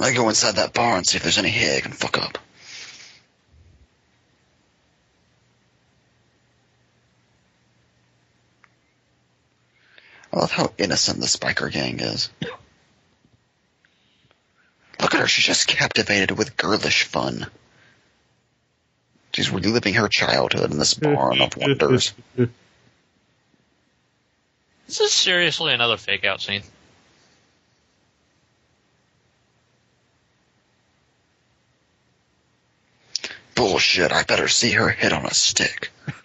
Speaker 4: I (sighs) go inside that barn and see if there's any hay I can fuck up. I love how innocent the Spiker Gang is. Look at her, she's just captivated with girlish fun. She's reliving her childhood in this barn of wonders. (laughs)
Speaker 3: This is seriously another fake out scene.
Speaker 4: Bullshit, I better see her hit on a stick. (laughs)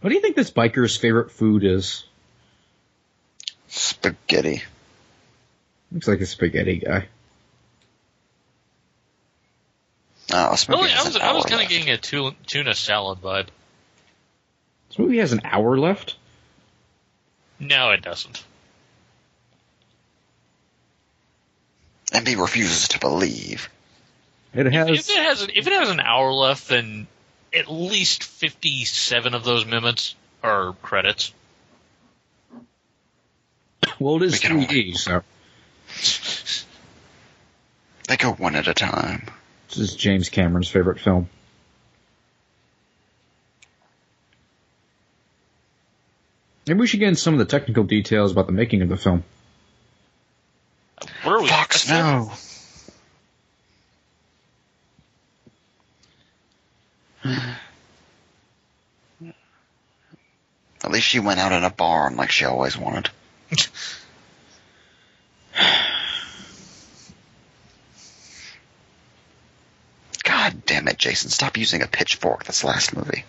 Speaker 2: What do you think this biker's favorite food is?
Speaker 4: Spaghetti.
Speaker 2: Looks like a spaghetti guy.
Speaker 4: Oh, this movie
Speaker 3: Really, I was I was kind of getting a tu- tuna salad vibe.
Speaker 2: This movie has an hour left.
Speaker 3: No, it doesn't.
Speaker 4: MB refuses to believe.
Speaker 2: It
Speaker 3: If,
Speaker 2: has.
Speaker 3: if it has if it has an hour left, then at least fifty seven of those minutes are credits.
Speaker 2: well, it is
Speaker 4: We can
Speaker 2: 3D, so
Speaker 4: They go one at a time.
Speaker 2: this is James Cameron's favorite film. Maybe we should get into some of the technical details about the making of the film.
Speaker 3: What are we?
Speaker 4: Fox, no. At least she went out in a barn like she always wanted. (sighs) God damn it, Jason. Stop using a pitchfork this last movie.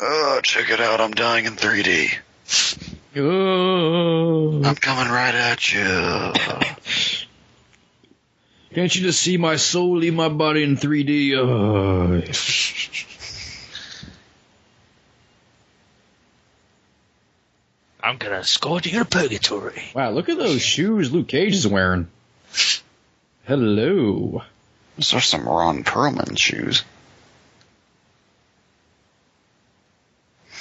Speaker 4: Oh, check it out. I'm dying in 3D.
Speaker 2: Oh,
Speaker 4: I'm coming right at you. (laughs)
Speaker 2: can't you just see my soul leave my body in 3D? Oh.
Speaker 3: Uh, I'm gonna escort you to purgatory.
Speaker 2: Wow, look at those shoes Luke Cage is wearing. Hello.
Speaker 4: Those are some Ron Perlman shoes.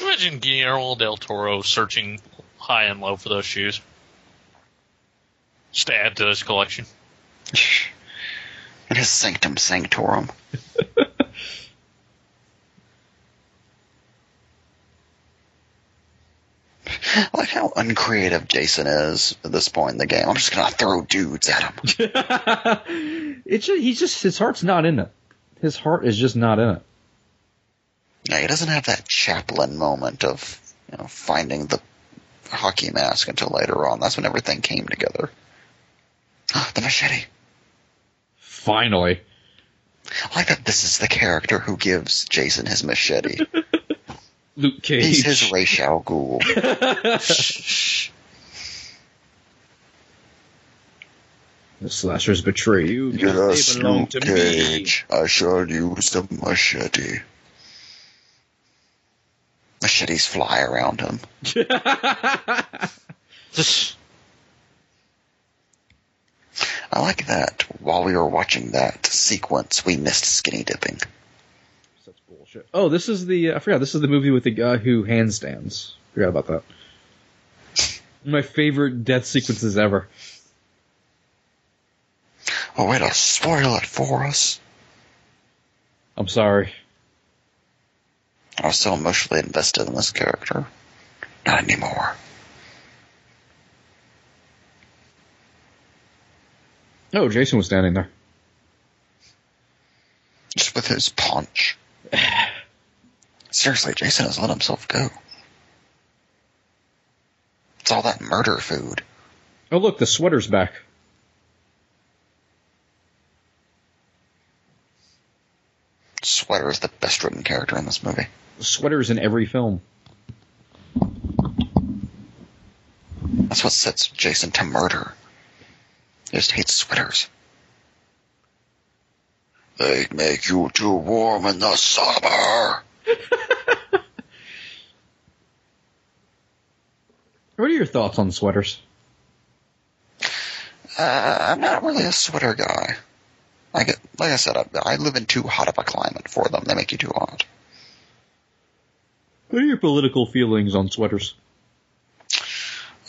Speaker 3: Imagine Guillermo del Toro searching high and low for those shoes. Just to add to his collection. (laughs)
Speaker 4: His sanctum sanctorum. (laughs) I like how uncreative Jason is at this point in the game. I'm just gonna throw dudes at him. (laughs)
Speaker 2: it's just, he's just his heart's not in it. His heart is just not in it.
Speaker 4: Yeah, he doesn't have that Chaplin moment of you know finding the hockey mask until later on. That's when everything came together. (gasps) the machete.
Speaker 2: Finally.
Speaker 4: I like that this is the character who gives Jason his machete. (laughs)
Speaker 2: Luke Cage.
Speaker 4: He's his Ra's al Ghul. (laughs)
Speaker 2: the slashers betray you.
Speaker 4: Yes,
Speaker 2: they belong
Speaker 4: Luke
Speaker 2: to
Speaker 4: Cage. I shall use the machete. Machetes fly around him. (laughs) I like that while we were watching that sequence, we missed skinny dipping.
Speaker 2: Such bullshit. Oh, this is the I forgot. This is the movie with the guy who handstands. Forgot about that. My favorite death sequences ever.
Speaker 4: Oh, way to spoil it for us.
Speaker 2: I'm sorry.
Speaker 4: I was so emotionally invested in this character. Not anymore.
Speaker 2: Oh, Jason was standing there.
Speaker 4: Just with his punch. (sighs) Seriously, Jason has let himself go. It's all that murder food.
Speaker 2: Oh, look, the sweater's back.
Speaker 4: Sweater is the best written character in this movie.
Speaker 2: The sweater's in every film.
Speaker 4: That's what sets Jason to murder. Just hate sweaters. They make you too warm in the summer.
Speaker 2: What are your thoughts on sweaters?
Speaker 4: Uh, I'm not really a sweater guy. Get, like I said, I, I live in too hot of a climate for them. They make you too hot.
Speaker 2: What are your political feelings on sweaters?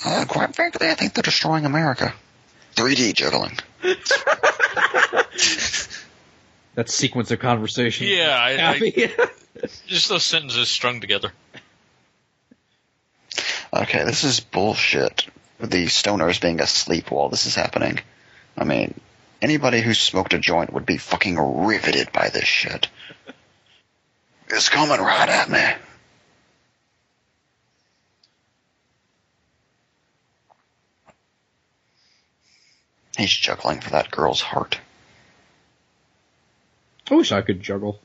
Speaker 4: Uh, quite frankly, I think they're destroying America. 3D juggling. (laughs)
Speaker 2: That sequence of conversation.
Speaker 3: Yeah, I, I, (laughs) just those sentences strung together.
Speaker 4: Okay, this is bullshit. The stoners being asleep while this is happening. I mean, anybody who smoked a joint would be fucking riveted by this shit. It's coming right at me. He's juggling for that girl's heart.
Speaker 2: I wish I could juggle.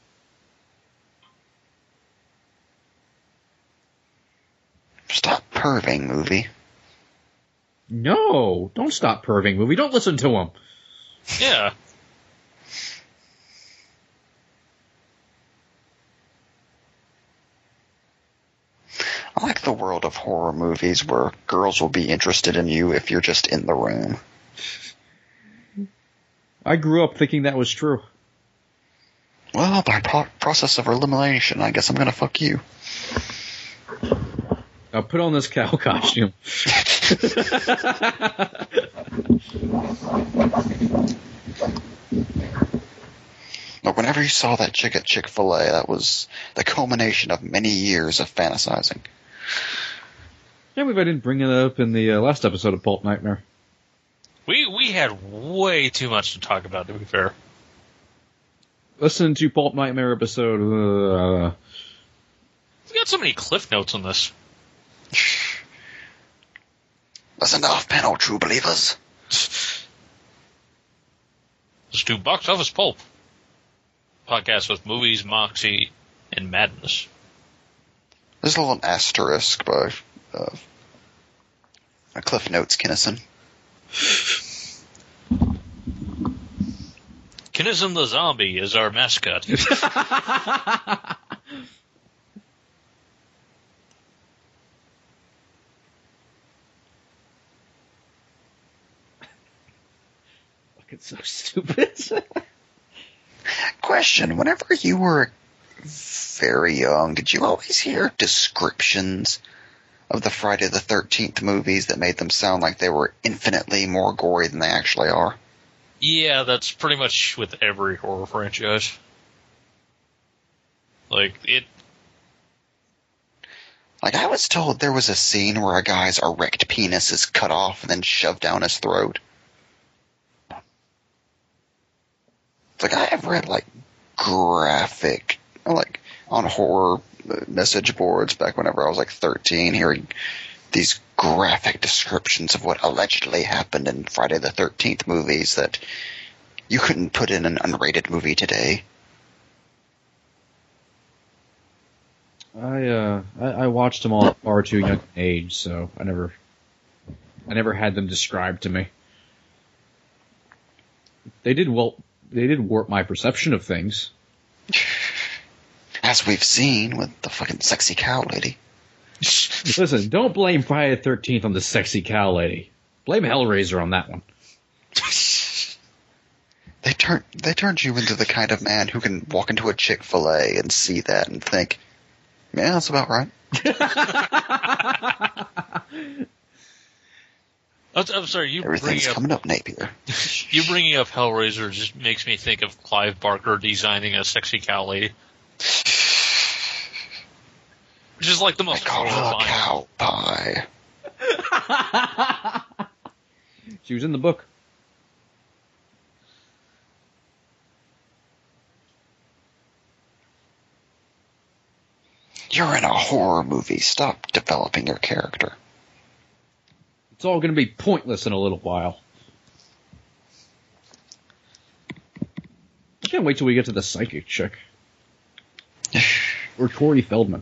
Speaker 4: Stop perving, movie.
Speaker 2: No, don't stop perving movie. Don't listen to him.
Speaker 3: Yeah.
Speaker 4: I like the world of horror movies where girls will be interested in you if you're just in the room.
Speaker 2: I grew up thinking that was true.
Speaker 4: Well, by pro- process of elimination, I guess I'm gonna fuck you.
Speaker 2: Now put on this cow (laughs) costume.
Speaker 4: But whenever you saw that chick at Chick fil A, that was the culmination of many years of fantasizing.
Speaker 2: Can't believe I didn't bring it up in the uh, last episode of Pulp Nightmare.
Speaker 3: We we had way too much to talk about. To be fair,
Speaker 2: Listen to Pulp Nightmare episode. Uh,
Speaker 3: we got so many cliff notes on this. (laughs)
Speaker 4: Listen to off panel, true believers. (sighs)
Speaker 3: Let's do box office pulp podcast with movies, moxie, and madness.
Speaker 4: There's a little asterisk by uh, Cliff Notes, Kinnison. (laughs)
Speaker 3: Kinnison the zombie is our mascot. (laughs)
Speaker 2: fucking so stupid. (laughs)
Speaker 4: Question: Whenever you were very young, did you always hear descriptions of the Friday the Thirteenth movies that made them sound like they were infinitely more gory than they actually are?
Speaker 3: Yeah, that's pretty much with every horror franchise. Like it.
Speaker 4: Like I was told there was a scene where a guy's erect penis is cut off and then shoved down his throat. It's like I have read like graphic, like on horror message boards back whenever I was like 13, hearing these graphic descriptions of what allegedly happened in Friday the 13th movies that you couldn't put in an unrated movie today.
Speaker 2: I uh I, I watched them all at far too young age, so I never I never had them described to me. They did well they did warp my perception of things.
Speaker 4: As we've seen with the fucking sexy cow lady.
Speaker 2: Listen, don't blame Friday the thirteenth on the sexy cow lady. Blame Hellraiser on that one.
Speaker 4: They turn they turned you into the kind of man who can walk into a Chick Fil A and see that and think, yeah, that's about right. (laughs)
Speaker 3: I'm, I'm sorry, you
Speaker 4: Everything's
Speaker 3: bringing up
Speaker 4: coming up Napier. (laughs)
Speaker 3: you bringing up Hellraiser just makes me think of Clive Barker designing a sexy cow lady. (laughs) Which is like the
Speaker 4: I
Speaker 3: most
Speaker 4: call her a cow pie. (laughs)
Speaker 2: She was in the book.
Speaker 4: You're in a horror movie. Stop developing your character.
Speaker 2: It's all gonna be pointless in a little while. I can't wait till we get to the psychic chick. (sighs) Or Corey Feldman.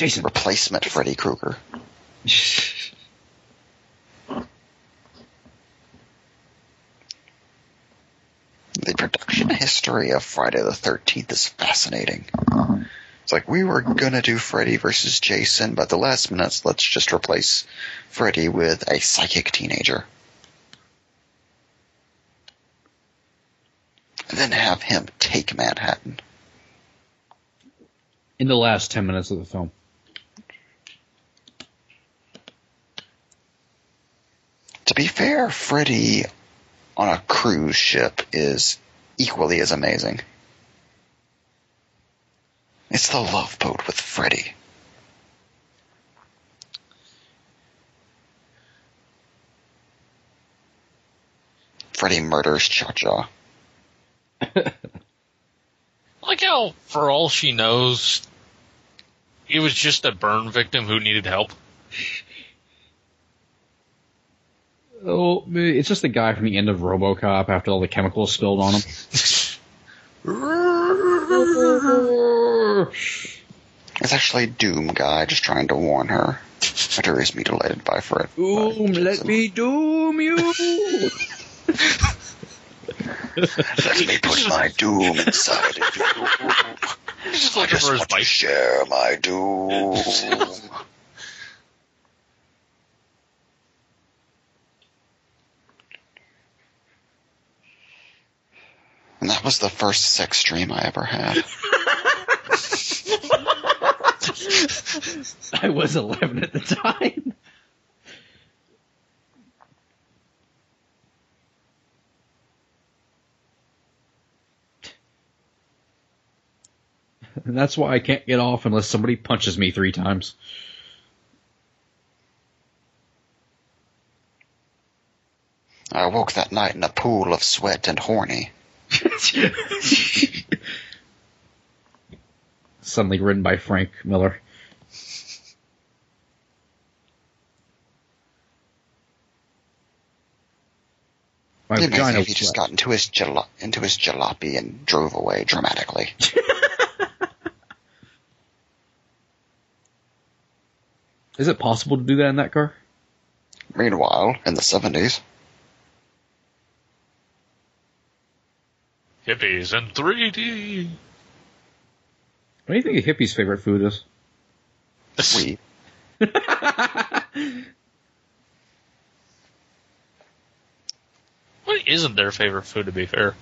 Speaker 2: Jason.
Speaker 4: Replacement Freddy Krueger. (laughs) The production history of Friday the 13th is fascinating. It's like we were gonna do Freddy versus Jason, but the last minutes, let's just replace Freddy with a psychic teenager. And then have him take Manhattan.
Speaker 2: in the last ten minutes of the film.
Speaker 4: To be fair, Freddy on a cruise ship is equally as amazing. It's the love boat with Freddy. Freddy murders Cha Cha. (laughs)
Speaker 3: Like how, for all she knows, it was just a burn victim who needed help.
Speaker 2: Oh, it's just the guy from the end of RoboCop after all the chemicals spilled on him. (laughs)
Speaker 4: It's actually Doom guy just trying to warn her. After he's mutilated by Fred.
Speaker 2: Doom, let me doom you.
Speaker 4: Let me put my doom inside of you.
Speaker 3: Just
Speaker 4: I
Speaker 3: looking
Speaker 4: just want to share my doom. (laughs) And that was the first sex dream I ever had. (laughs)
Speaker 2: I was 11 at the time. And that's why I can't get off unless somebody punches me three times.
Speaker 4: I woke that night in a pool of sweat and horny. (laughs)
Speaker 2: Suddenly written by Frank Miller. My
Speaker 4: It'd be if he just got into his jala- into his jalopy and drove away dramatically. (laughs)
Speaker 2: Is it possible to do that in that car?
Speaker 4: Meanwhile, in the seventies,
Speaker 3: Hippies in 3D.
Speaker 2: What do you think a hippie's favorite food is?
Speaker 4: we (laughs)
Speaker 3: What isn't their favorite food, to be fair?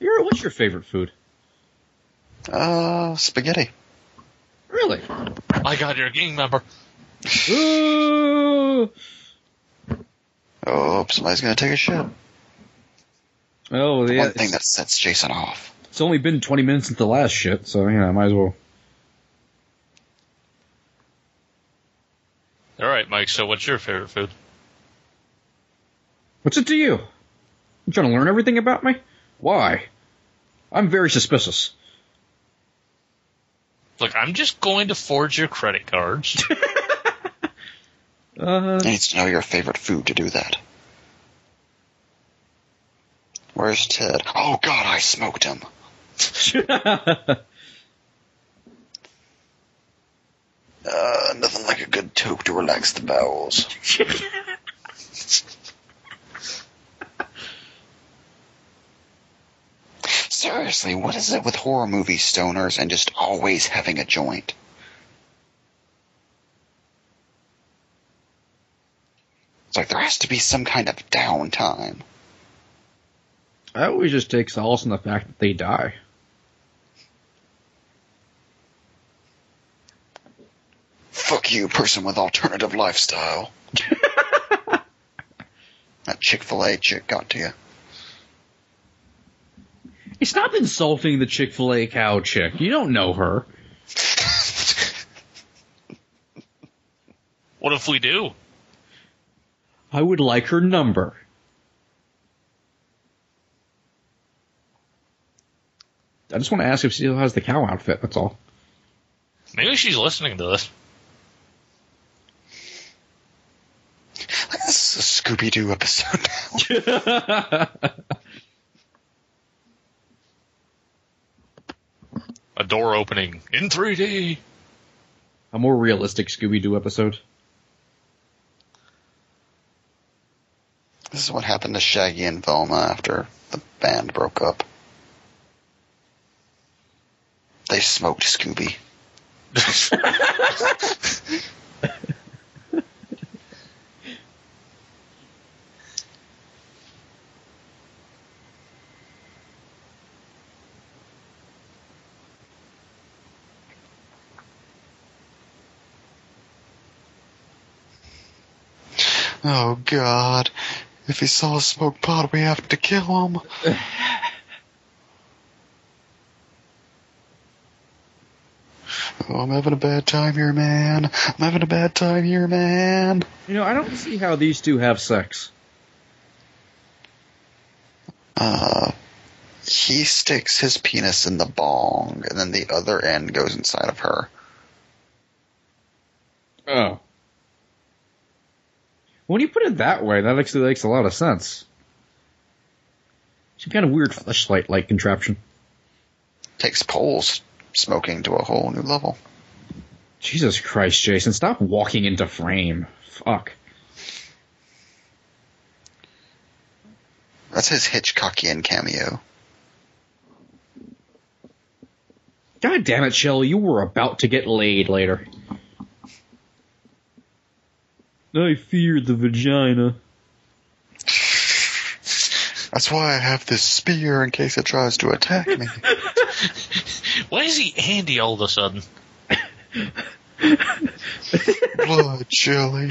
Speaker 2: Your, what's your favorite food?
Speaker 4: uh spaghetti.
Speaker 2: Really?
Speaker 3: I got your gang member.
Speaker 2: Ooh.
Speaker 4: Oh, somebody's gonna take a shit.
Speaker 2: Oh, yeah.
Speaker 4: One thing that sets Jason off.
Speaker 2: It's only been 20 minutes since the last shit, so, you know, I might as well.
Speaker 3: All right, Mike. So, what's your favorite food?
Speaker 2: What's it to you? You trying to learn everything about me? Why? I'm very suspicious.
Speaker 3: Look, I'm just going to forge your credit cards. (laughs)
Speaker 2: Uh,
Speaker 4: He needs to know your favorite food to do that. Where's Ted? Oh God, I smoked him. (laughs) Uh, nothing like a good toke to relax the bowels. (laughs) Seriously, what is it with horror movie stoners and just always having a joint? It's like there has to be some kind of downtime.
Speaker 2: I always just take solace in the fact that they die.
Speaker 4: Fuck you, person with alternative lifestyle. (laughs) that Chick fil A chick got to you.
Speaker 2: Hey, stop insulting the Chick fil A cow chick. You don't know her.
Speaker 3: what if we do?
Speaker 2: I would like her number. I just want to ask if she still has the cow outfit, that's all.
Speaker 3: Maybe she's listening to this.
Speaker 4: This is a Scooby Doo episode now. (laughs)
Speaker 3: A door opening in 3D.
Speaker 2: A more realistic Scooby Doo episode.
Speaker 4: This is what happened to Shaggy and Velma after the band broke up. They smoked Scooby. Oh God. If he saw a smoke pot, we have to kill him. (laughs) Oh, I'm having a bad time here, man. I'm having a bad time here, man.
Speaker 2: You know, I don't see how these two have sex.
Speaker 4: Uh, he sticks his penis in the bong, and then the other end goes inside of her.
Speaker 2: Oh. When you put it that way, that actually makes a lot of sense. Some kind of weird flashlight like contraption.
Speaker 4: Takes poles smoking to a whole new level.
Speaker 2: Jesus Christ, Jason, stop walking into frame. Fuck.
Speaker 4: That's his Hitchcockian cameo.
Speaker 2: God damn it, Shelley, you were about to get laid later. I fear the vagina. (laughs)
Speaker 4: That's why I have this spear in case it tries to attack me. (laughs)
Speaker 3: Why is he handy all of a sudden?
Speaker 4: Blood chili.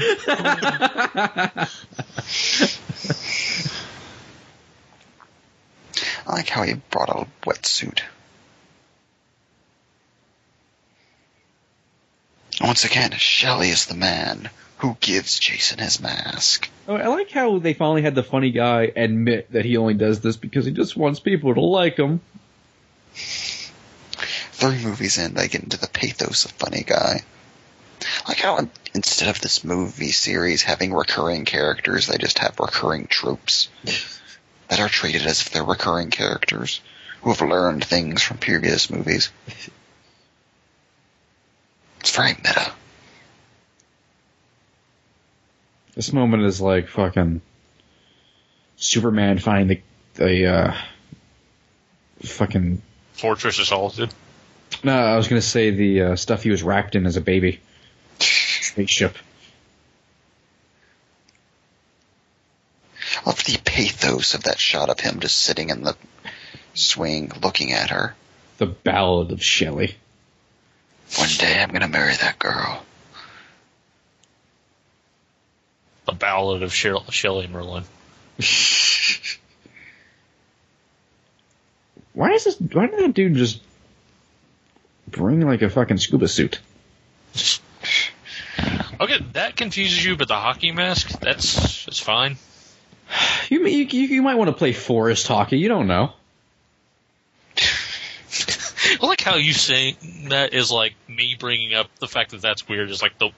Speaker 4: I like how he brought a wetsuit. Once again, Shelley is the man who gives Jason his mask.
Speaker 2: Oh, I like how they finally had the funny guy admit that he only does this because he just wants people to like him.
Speaker 4: Three movies in, they get into the pathos of funny guy. Like how instead of this movie series having recurring characters, they just have recurring tropes (laughs) that are treated as if they're recurring characters who have learned things from previous movies. (laughs) It's very meta.
Speaker 2: This moment is like fucking Superman finding the, the uh, fucking.
Speaker 3: Fortress of Solitude.
Speaker 2: No, I was gonna say the uh, stuff he was wrapped in as a baby. Spaceship.
Speaker 4: I love the pathos of that shot of him just sitting in the swing looking at her.
Speaker 2: The Ballad of Shelley.
Speaker 4: One day I'm gonna marry that girl.
Speaker 3: The Ballad of Shell- Shelley Merlin. (laughs)
Speaker 2: Why is this? Why did that dude just bring like a fucking scuba suit?
Speaker 3: Okay, that confuses you, but the hockey mask, that's, that's fine. (sighs)
Speaker 2: You, you you you might want to play forest hockey. You don't know. (laughs)
Speaker 3: I like how you say that is like me bringing up the fact that that's weird is like the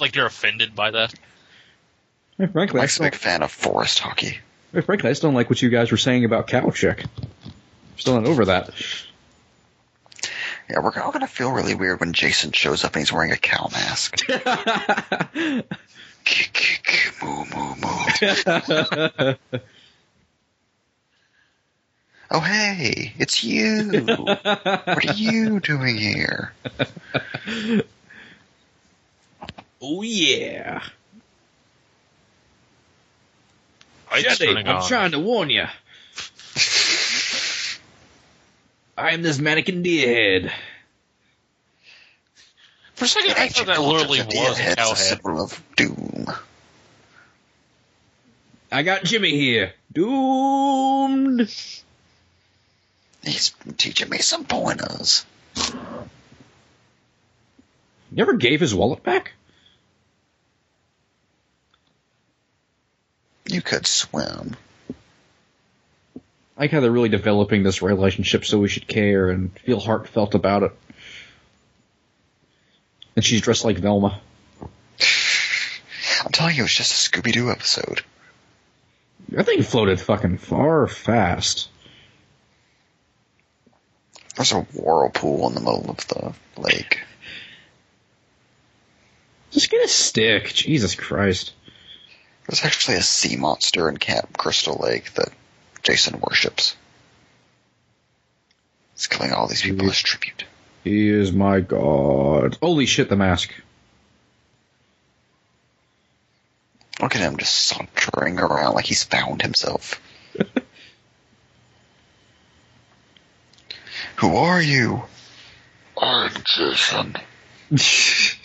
Speaker 3: like you're offended by that.
Speaker 2: Hey, frankly,
Speaker 4: I'm a big fan of forest hockey.
Speaker 2: hey, frankly, I just don't like what you guys were saying about cow chick. Still not over that.
Speaker 4: Yeah, we're all gonna feel really weird when Jason shows up and he's wearing a cow mask. (laughs) moo moo moo. (laughs) Oh hey, it's you. what are you doing here?
Speaker 2: oh yeah.
Speaker 3: Lights
Speaker 2: Shelley,
Speaker 3: turning
Speaker 2: I'm
Speaker 3: on.
Speaker 2: trying to warn you. I am this mannequin deer head.
Speaker 3: For a second,
Speaker 4: In
Speaker 3: I thought that literally was a
Speaker 4: deer head's
Speaker 3: cow
Speaker 4: a
Speaker 3: head.
Speaker 4: symbol of doom.
Speaker 2: I got Jimmy here. Doomed.
Speaker 4: He's teaching me some pointers.
Speaker 2: Never gave his wallet back?
Speaker 4: You could swim.
Speaker 2: I like how they're really developing this relationship so we should care and feel heartfelt about it. And she's dressed like Velma. (sighs)
Speaker 4: I'm telling you, it's just a Scooby Doo episode.
Speaker 2: That thing floated fucking far fast.
Speaker 4: There's a whirlpool in the middle of the lake.
Speaker 2: Just get a stick. Jesus Christ.
Speaker 4: There's actually a sea monster in Camp Crystal Lake that Jason worships. He's killing all these people as tribute.
Speaker 2: He is my god. Holy shit, the mask.
Speaker 4: Look at him just sauntering around like he's found himself. (laughs) Who are you? I'm Jason. (laughs)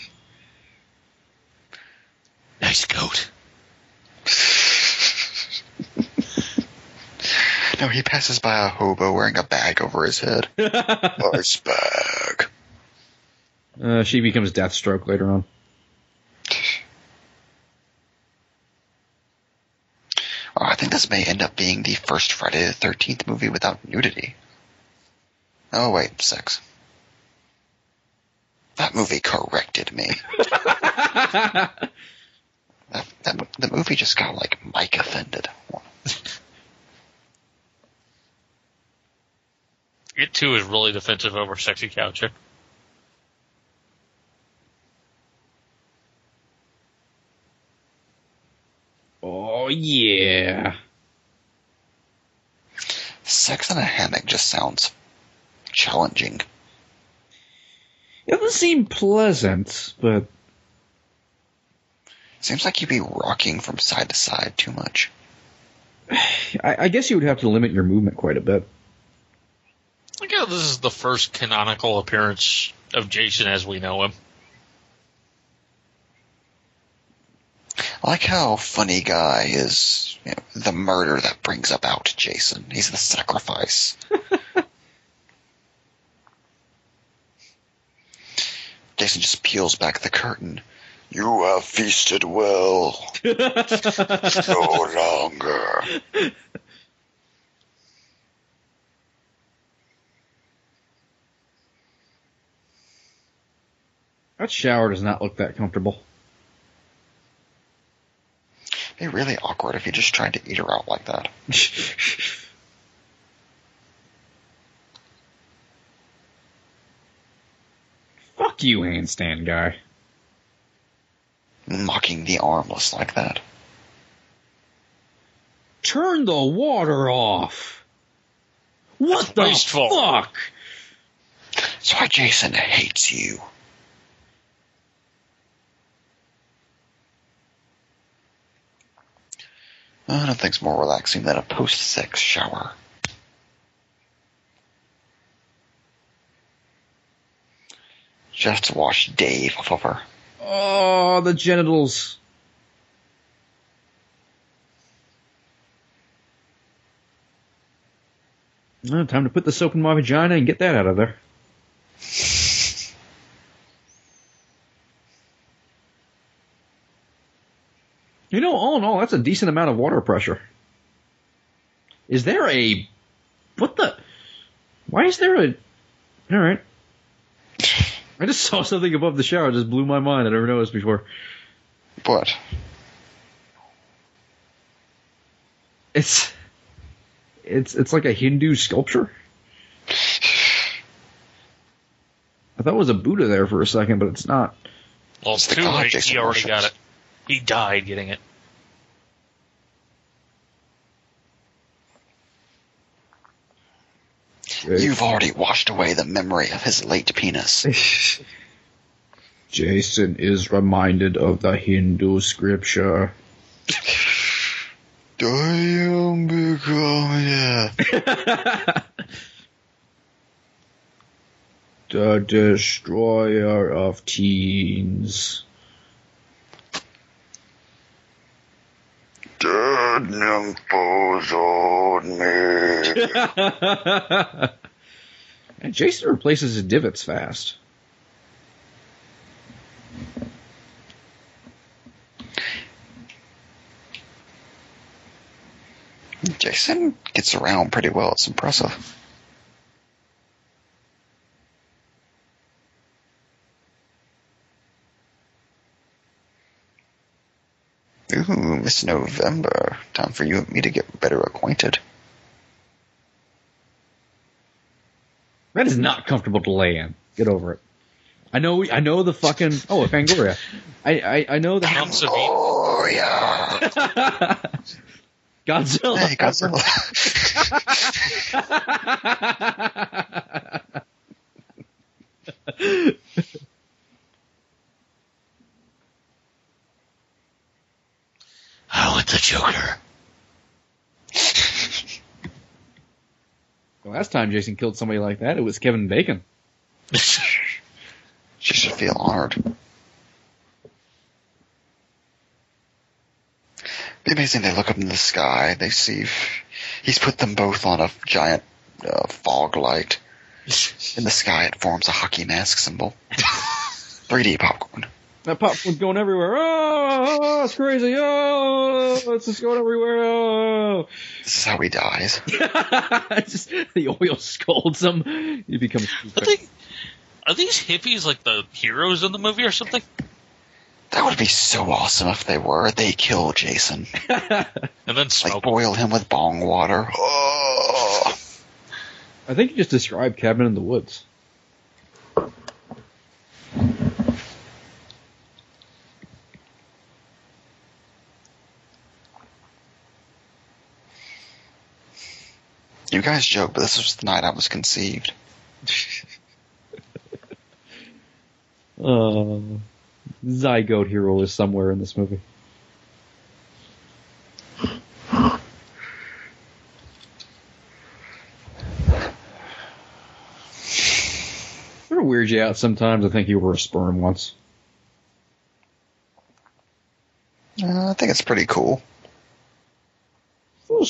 Speaker 3: Nice coat. (laughs)
Speaker 4: No, he passes by a hobo wearing a bag over his head. (laughs) nice bag.
Speaker 2: Uh, she becomes Deathstroke later on.
Speaker 4: Oh, I think this may end up being the first Friday the 13th movie without nudity. Oh, wait, sex. That movie corrected me. (laughs) That, that, the movie just got like Mike offended. (laughs)
Speaker 3: It too is really defensive over sexy cow chick.
Speaker 2: Oh yeah.
Speaker 4: Sex in a hammock just sounds challenging.
Speaker 2: It doesn't seem pleasant, but
Speaker 4: Seems like you'd be rocking from side to side too much.
Speaker 2: I, I guess you would have to limit your movement quite a bit.
Speaker 3: This is the first canonical appearance of Jason as we know him.
Speaker 4: I like how funny guy is you know, the murder that brings about Jason. He's the sacrifice. (laughs) Jason just peels back the curtain. You have feasted well. (laughs) no longer.
Speaker 2: That shower does not look that comfortable.
Speaker 4: It'd be really awkward if you just tried to eat her out like that. (laughs)
Speaker 2: Fuck you, handstand guy.
Speaker 4: Mocking the armless like that.
Speaker 2: Turn the water off. What the
Speaker 3: Wasteful.
Speaker 2: fuck?
Speaker 4: That's why Jason hates you. Uh, nothing's more relaxing than a post-sex shower. Just wash Dave off of her.
Speaker 2: Oh, the genitals. Time to put the soap in my vagina and get that out of there. You know, all in all, that's a decent amount of water pressure. Is there a. What the. Why is there a. Alright. I just saw something above the shower, it just blew my mind. I never noticed before.
Speaker 4: What?
Speaker 2: It's. It's it's like a Hindu sculpture. I thought it was a Buddha there for a second, but it's not.
Speaker 3: Well,
Speaker 4: It's the
Speaker 3: too
Speaker 4: god
Speaker 3: late. He already got it. He died getting it.
Speaker 4: You've already washed away the memory of his late penis. (laughs)
Speaker 2: Jason is reminded of the Hindu scripture.
Speaker 4: I am becoming
Speaker 2: the destroyer of teens.
Speaker 4: Dead nymphos (laughs) on me.
Speaker 2: and Jason replaces his divots fast.
Speaker 4: Jason gets around pretty well. It's impressive. Ooh, Miss November. Time for you and me to get better acquainted.
Speaker 2: That is not comfortable to lay in. Get over it. I know. I know the fucking. Oh, a Fangoria. I I, I know the
Speaker 3: Mount Sabine.
Speaker 4: Oh.
Speaker 2: Godzilla.
Speaker 4: Hey, Godzilla. (laughs)
Speaker 3: I want the Joker. (laughs)
Speaker 2: The last time Jason killed somebody like that, it was Kevin Bacon. (laughs)
Speaker 4: She should feel honored. Be amazing. They look up in the sky. They see he's put them both on a giant uh, fog light (laughs) in the sky. It forms a hockey mask symbol. 3D popcorn.
Speaker 2: That popcorn's going everywhere. Oh, it's crazy. Oh, it's just going everywhere. Oh.
Speaker 4: This is how he dies. (laughs)
Speaker 2: just the oil scalds him. He becomes
Speaker 3: Are, they, are these hippies like the heroes in the movie or something?
Speaker 4: That would be so awesome if they were. They kill Jason. (laughs)
Speaker 3: And then
Speaker 4: Like boil him with bong water. Oh.
Speaker 2: I think you just described Cabin in the Woods.
Speaker 4: You guys joke, but this was the night I was conceived. (laughs)
Speaker 2: Uh, Zygote Hero is somewhere in this movie. (sighs) Ever weird you out sometimes? I think you were a sperm once.
Speaker 4: Uh, I think it's pretty cool.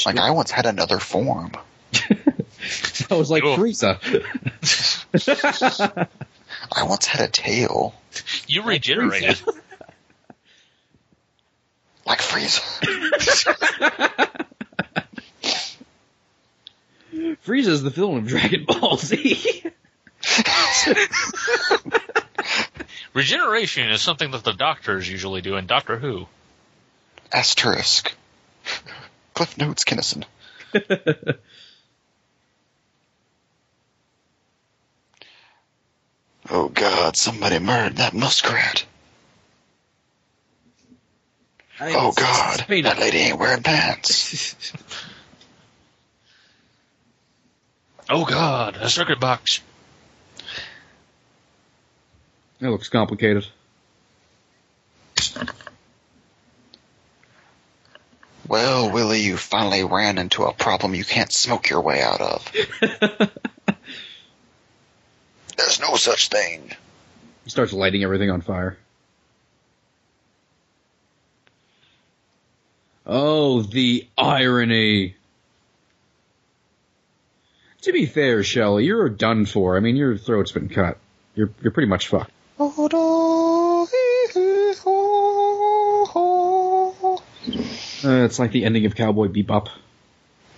Speaker 4: Like I once had another form.
Speaker 2: I was like
Speaker 3: Cool.
Speaker 2: Teresa.
Speaker 4: I once had a tail.
Speaker 3: You regenerated.
Speaker 4: Like Frieza.
Speaker 2: Frieza is the villain of Dragon Ball Z.
Speaker 3: Regeneration is something that the doctors usually do in Doctor Who.
Speaker 4: Asterisk. Cliff Notes Kinnison. (laughs) oh god, somebody murdered that muskrat. Oh god, that lady ain't wearing pants.
Speaker 3: Oh God, a circuit box.
Speaker 2: That looks complicated.
Speaker 4: Well, Willie, you finally ran into a problem you can't smoke your way out of. (laughs) There's no such thing.
Speaker 2: He starts lighting everything on fire. Oh, the irony. To be fair, Shelley, you're done for. I mean, your throat's been cut. You're you're pretty much fucked. Uh, it's like the ending of Cowboy Bebop.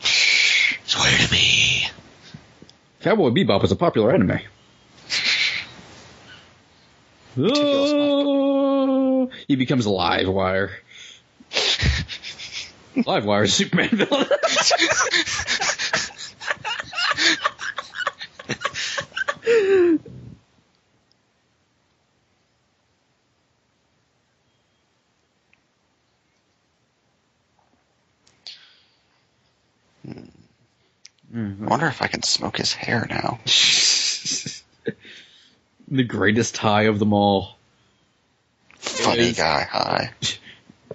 Speaker 3: Swear to me.
Speaker 2: Cowboy Bebop is a popular anime. Oh, he becomes a live wire. live wire is Superman villain. Hmm.
Speaker 4: I wonder if I can smoke his hair now. (laughs)
Speaker 2: the greatest high of them all.
Speaker 4: Funny
Speaker 2: Is-
Speaker 4: guy, hi.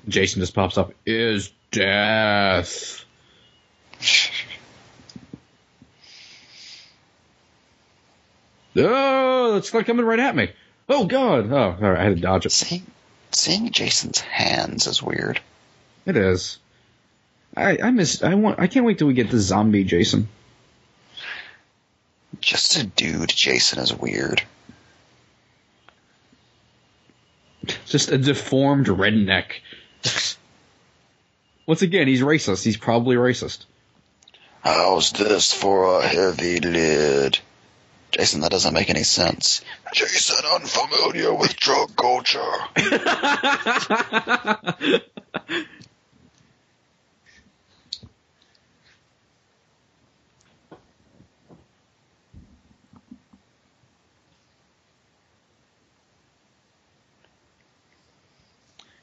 Speaker 2: Jason just pops up. Is death. (laughs) Oh, it's like coming right at me. Oh God! Oh, all right, I had to dodge it.
Speaker 4: Seeing, seeing Jason's hands is weird.
Speaker 2: It is. I I miss. I want. I can't wait till we get the zombie Jason.
Speaker 4: Just a dude Jason is weird.
Speaker 2: Just a deformed redneck. Once again, he's racist. He's probably racist.
Speaker 4: How's this for a heavy lid? Jason, that doesn't make any sense. Jason, unfamiliar with drug culture. (laughs)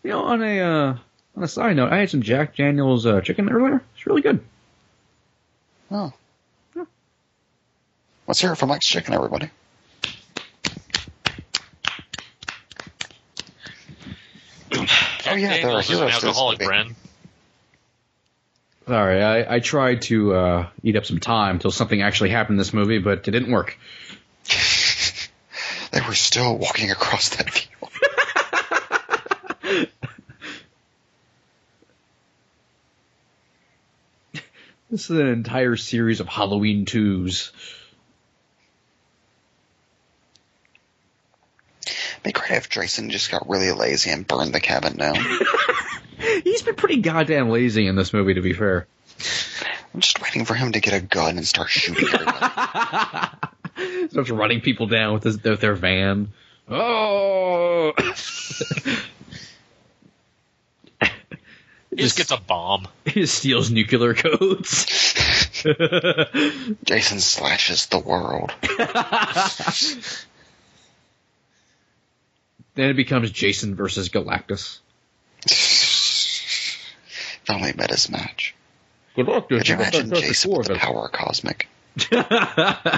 Speaker 2: You know, on a uh, on a side note, I had some Jack Daniels uh, chicken earlier. It's really good.
Speaker 4: Oh. Let's hear it from Mike's Chicken, everybody. Oh, yeah, there are
Speaker 3: Daniels is an
Speaker 4: heroes to this
Speaker 3: alcoholic
Speaker 4: movie.
Speaker 3: brand.
Speaker 2: Sorry, I, I tried to uh, eat up some time until something actually happened in this movie, but it didn't work. (laughs)
Speaker 4: They were still walking across that field.
Speaker 2: This is an entire series of Halloween twos.
Speaker 4: Be great if Jason just got really lazy and burned the cabin down. (laughs)
Speaker 2: He's been pretty goddamn lazy in this movie, to be fair.
Speaker 4: I'm just waiting for him to get a gun and start shooting (laughs) everybody.
Speaker 2: Starts running people down with, his, with their van. Oh! (laughs)
Speaker 3: He just gets a bomb. (laughs)
Speaker 2: He steals nuclear codes. (laughs)
Speaker 4: Jason slashes the world. (laughs)
Speaker 2: then it becomes Jason versus Galactus.
Speaker 4: Finally met his match.
Speaker 2: Galactus.
Speaker 4: Could you imagine Jason with the power cosmic?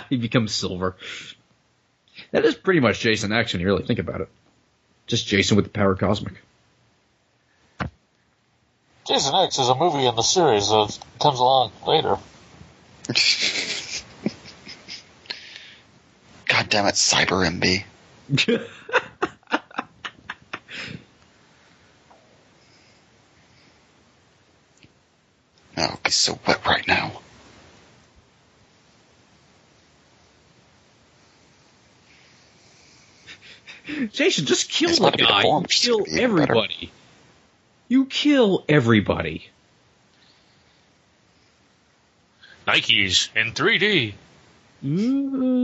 Speaker 2: he becomes silver. That is pretty much Jason X when you really think about it. Just Jason with the power cosmic.
Speaker 3: Jason X is a movie in the series that comes along later. (laughs)
Speaker 4: God damn it, Cyber MB. (laughs) oh, he's so wet right now.
Speaker 2: Jason, just kill the
Speaker 4: about to be
Speaker 2: guy. You kill
Speaker 4: gonna be even better.
Speaker 2: Everybody. You kill everybody.
Speaker 3: Nikes in 3D.
Speaker 2: Mm.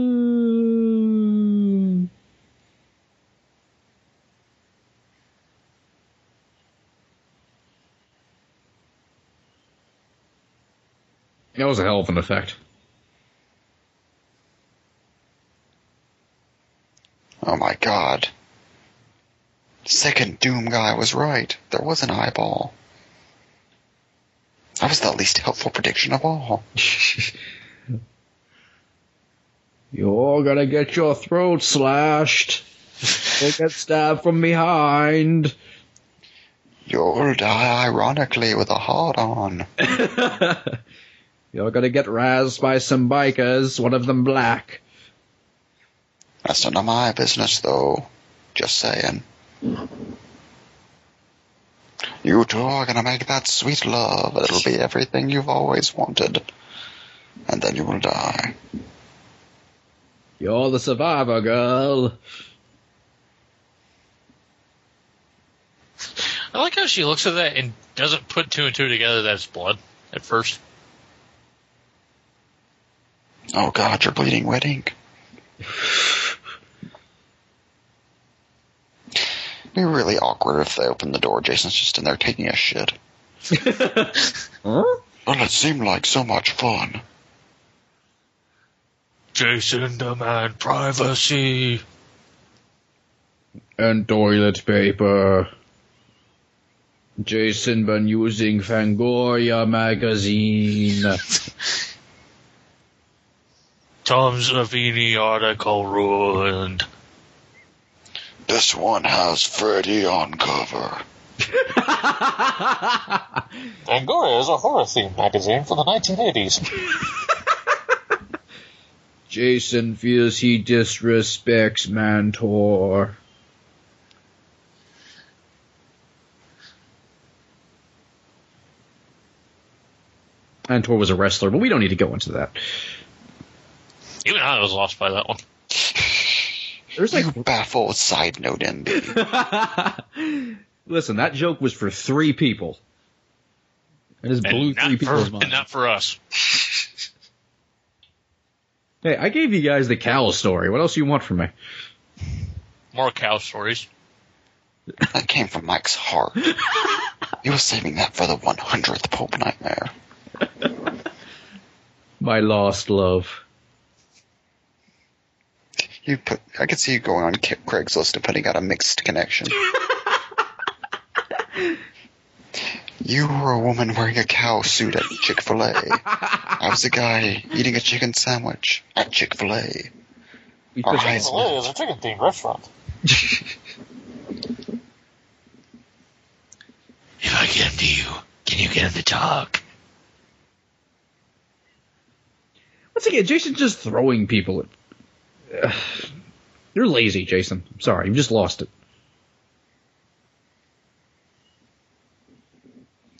Speaker 2: That was a hell of an effect.
Speaker 4: Oh my god. Second Doom guy was right. There was an eyeball. That was the least helpful prediction of all. (laughs)
Speaker 2: You're gonna get your throat slashed. You'll get stabbed from behind.
Speaker 4: You'll die ironically with a heart on. (laughs)
Speaker 2: You're gonna get razzed by some bikers, one of them black.
Speaker 4: That's none of my business, though. Just saying. You two are gonna make that sweet love. It'll be everything you've always wanted. And then you will die.
Speaker 2: You're the survivor, girl.
Speaker 3: I like how she looks at that and doesn't put two and two together that's blood at first.
Speaker 4: Oh god, you're bleeding wet ink. (laughs) Be really awkward if they open the door. Jason's just in there taking a shit. (laughs)
Speaker 2: Huh?
Speaker 4: Well, it seemed like so much fun.
Speaker 3: Jason demand privacy.
Speaker 2: And toilet paper. Jason been using Fangoria magazine. (laughs)
Speaker 3: Tom Savini article ruined.
Speaker 4: This one has Freddy on cover. (laughs)
Speaker 3: Fangoria is a horror themed magazine from the 1980s. (laughs)
Speaker 2: Jason feels he disrespects Mantaur. Mantaur was a wrestler, but we don't need to go into that.
Speaker 3: Even I was lost by that one. (laughs)
Speaker 2: There's like
Speaker 4: You baffled side note MB. (laughs)
Speaker 2: Listen, that joke was for three people. It just blew
Speaker 3: And
Speaker 2: three
Speaker 3: not,
Speaker 2: people's
Speaker 3: for,
Speaker 2: minds.
Speaker 3: and not for us. (laughs)
Speaker 2: Hey, I gave you guys the cow story. What else do you want from me?
Speaker 3: More cow stories.
Speaker 4: That came from Mike's heart. (laughs) He was saving that for the 100th Pope Nightmare.
Speaker 2: My lost love.
Speaker 4: You put, I could see you going on Craigslist and putting out a missed connection. (laughs) you were a woman wearing a cow suit at Chick fil A. I was a guy eating a chicken sandwich at Chick fil A.
Speaker 2: We
Speaker 4: Our
Speaker 2: took-
Speaker 4: eyes
Speaker 3: is a chicken themed restaurant. (laughs) If I get him to you, can you get him to talk?
Speaker 2: Once again, Jason's just throwing people at. Ugh. (sighs) You're lazy, Jason. I'm sorry, you just lost it.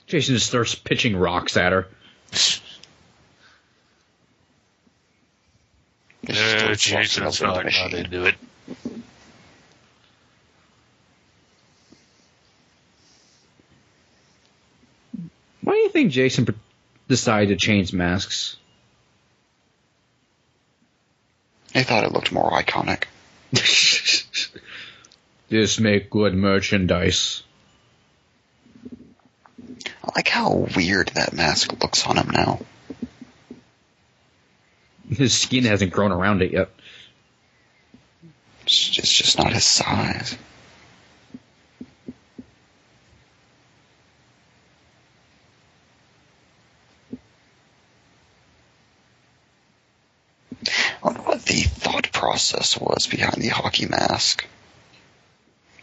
Speaker 2: Jason just starts pitching rocks at her.
Speaker 4: It's
Speaker 3: No, Jason's
Speaker 4: functional
Speaker 3: not, not
Speaker 4: machine.
Speaker 3: into it.
Speaker 2: Why do you think Jason decided to change masks?
Speaker 4: He thought it looked more iconic. (laughs)
Speaker 2: this make good merchandise.
Speaker 4: I like how weird that mask looks on him now.
Speaker 2: His skin hasn't grown around it yet.
Speaker 4: It's just, it's just not his size. I wonder what the thought process was behind the hockey mask.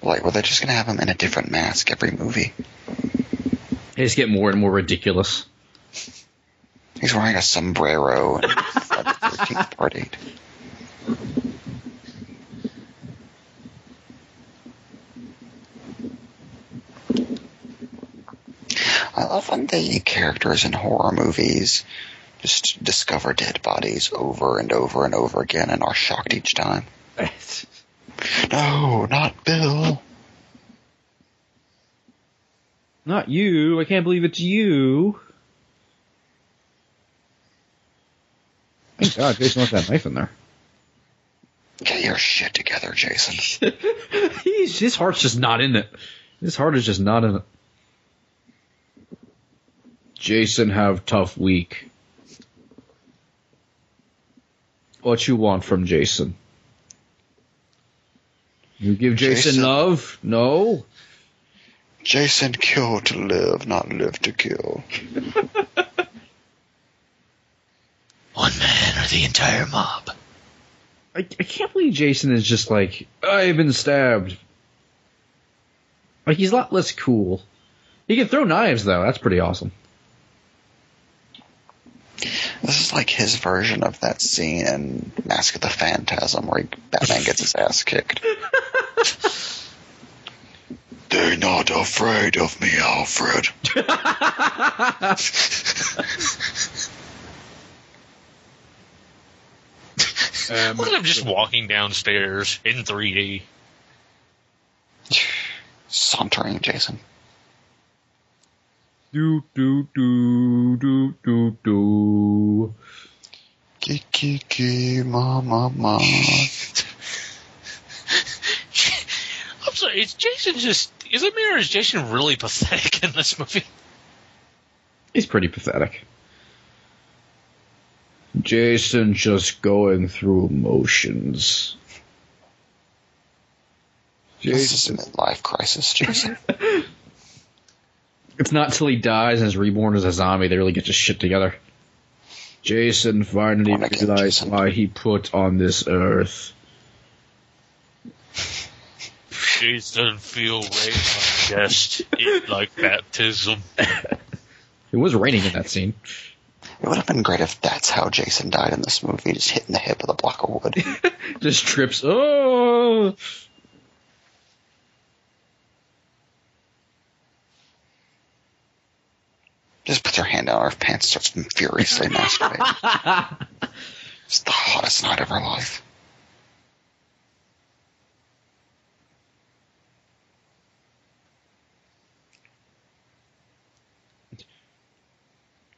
Speaker 4: Like, were they just going to have him in a different mask every movie?
Speaker 2: They just get more and more ridiculous.
Speaker 4: He's wearing a sombrero and Friday the 13th Part 8. I love when the characters in horror movies just discover dead bodies over and over and over again and are shocked each time. (laughs) No, not Bill.
Speaker 2: Not you. I can't believe it's you. Thank God Jason left that knife in there.
Speaker 4: Get your shit together, Jason. (laughs)
Speaker 2: He's, his heart's just not in it. His heart is just not in it. Jason have tough week. What you want from Jason? You give Jason,
Speaker 4: Jason.
Speaker 2: love? No.
Speaker 4: Jason kill to live, not live to kill. (laughs)
Speaker 3: One man or the entire mob.
Speaker 2: I, I can't believe Jason is just like, I've been stabbed. Like, he's a lot less cool. He can throw knives, though. That's pretty awesome.
Speaker 4: This is like his version of that scene in Mask of the Phantasm where he, Batman gets his ass kicked. (laughs) They're not afraid of me, Alfred.
Speaker 2: Um,
Speaker 3: Look at him just walking downstairs in 3D. (sighs)
Speaker 4: Sauntering, Jason.
Speaker 2: Do, do, do, do, do, do.
Speaker 4: Kiki, kiki, ma, ma, ma.
Speaker 3: I'm sorry, is Jason just. Is it me or is Jason really pathetic in this movie?
Speaker 2: He's pretty pathetic. Jason just going through motions.
Speaker 4: This is a midlife crisis, Jason. (laughs)
Speaker 2: It's not till he dies and is reborn as a zombie they really get his shit together. Jason finally
Speaker 4: Born again,
Speaker 2: realized
Speaker 4: Jason.
Speaker 2: why he put on this earth.
Speaker 3: Jason feel rain on chest it like baptism. (laughs)
Speaker 2: It was raining in that scene.
Speaker 4: It would have been great if that's how Jason died in this movie, just hitting the hip with a block of wood. (laughs)
Speaker 2: Just trips. Oh!
Speaker 4: Just puts her hand down her pants and starts furiously masturbating. (laughs) It's the hottest night of her life.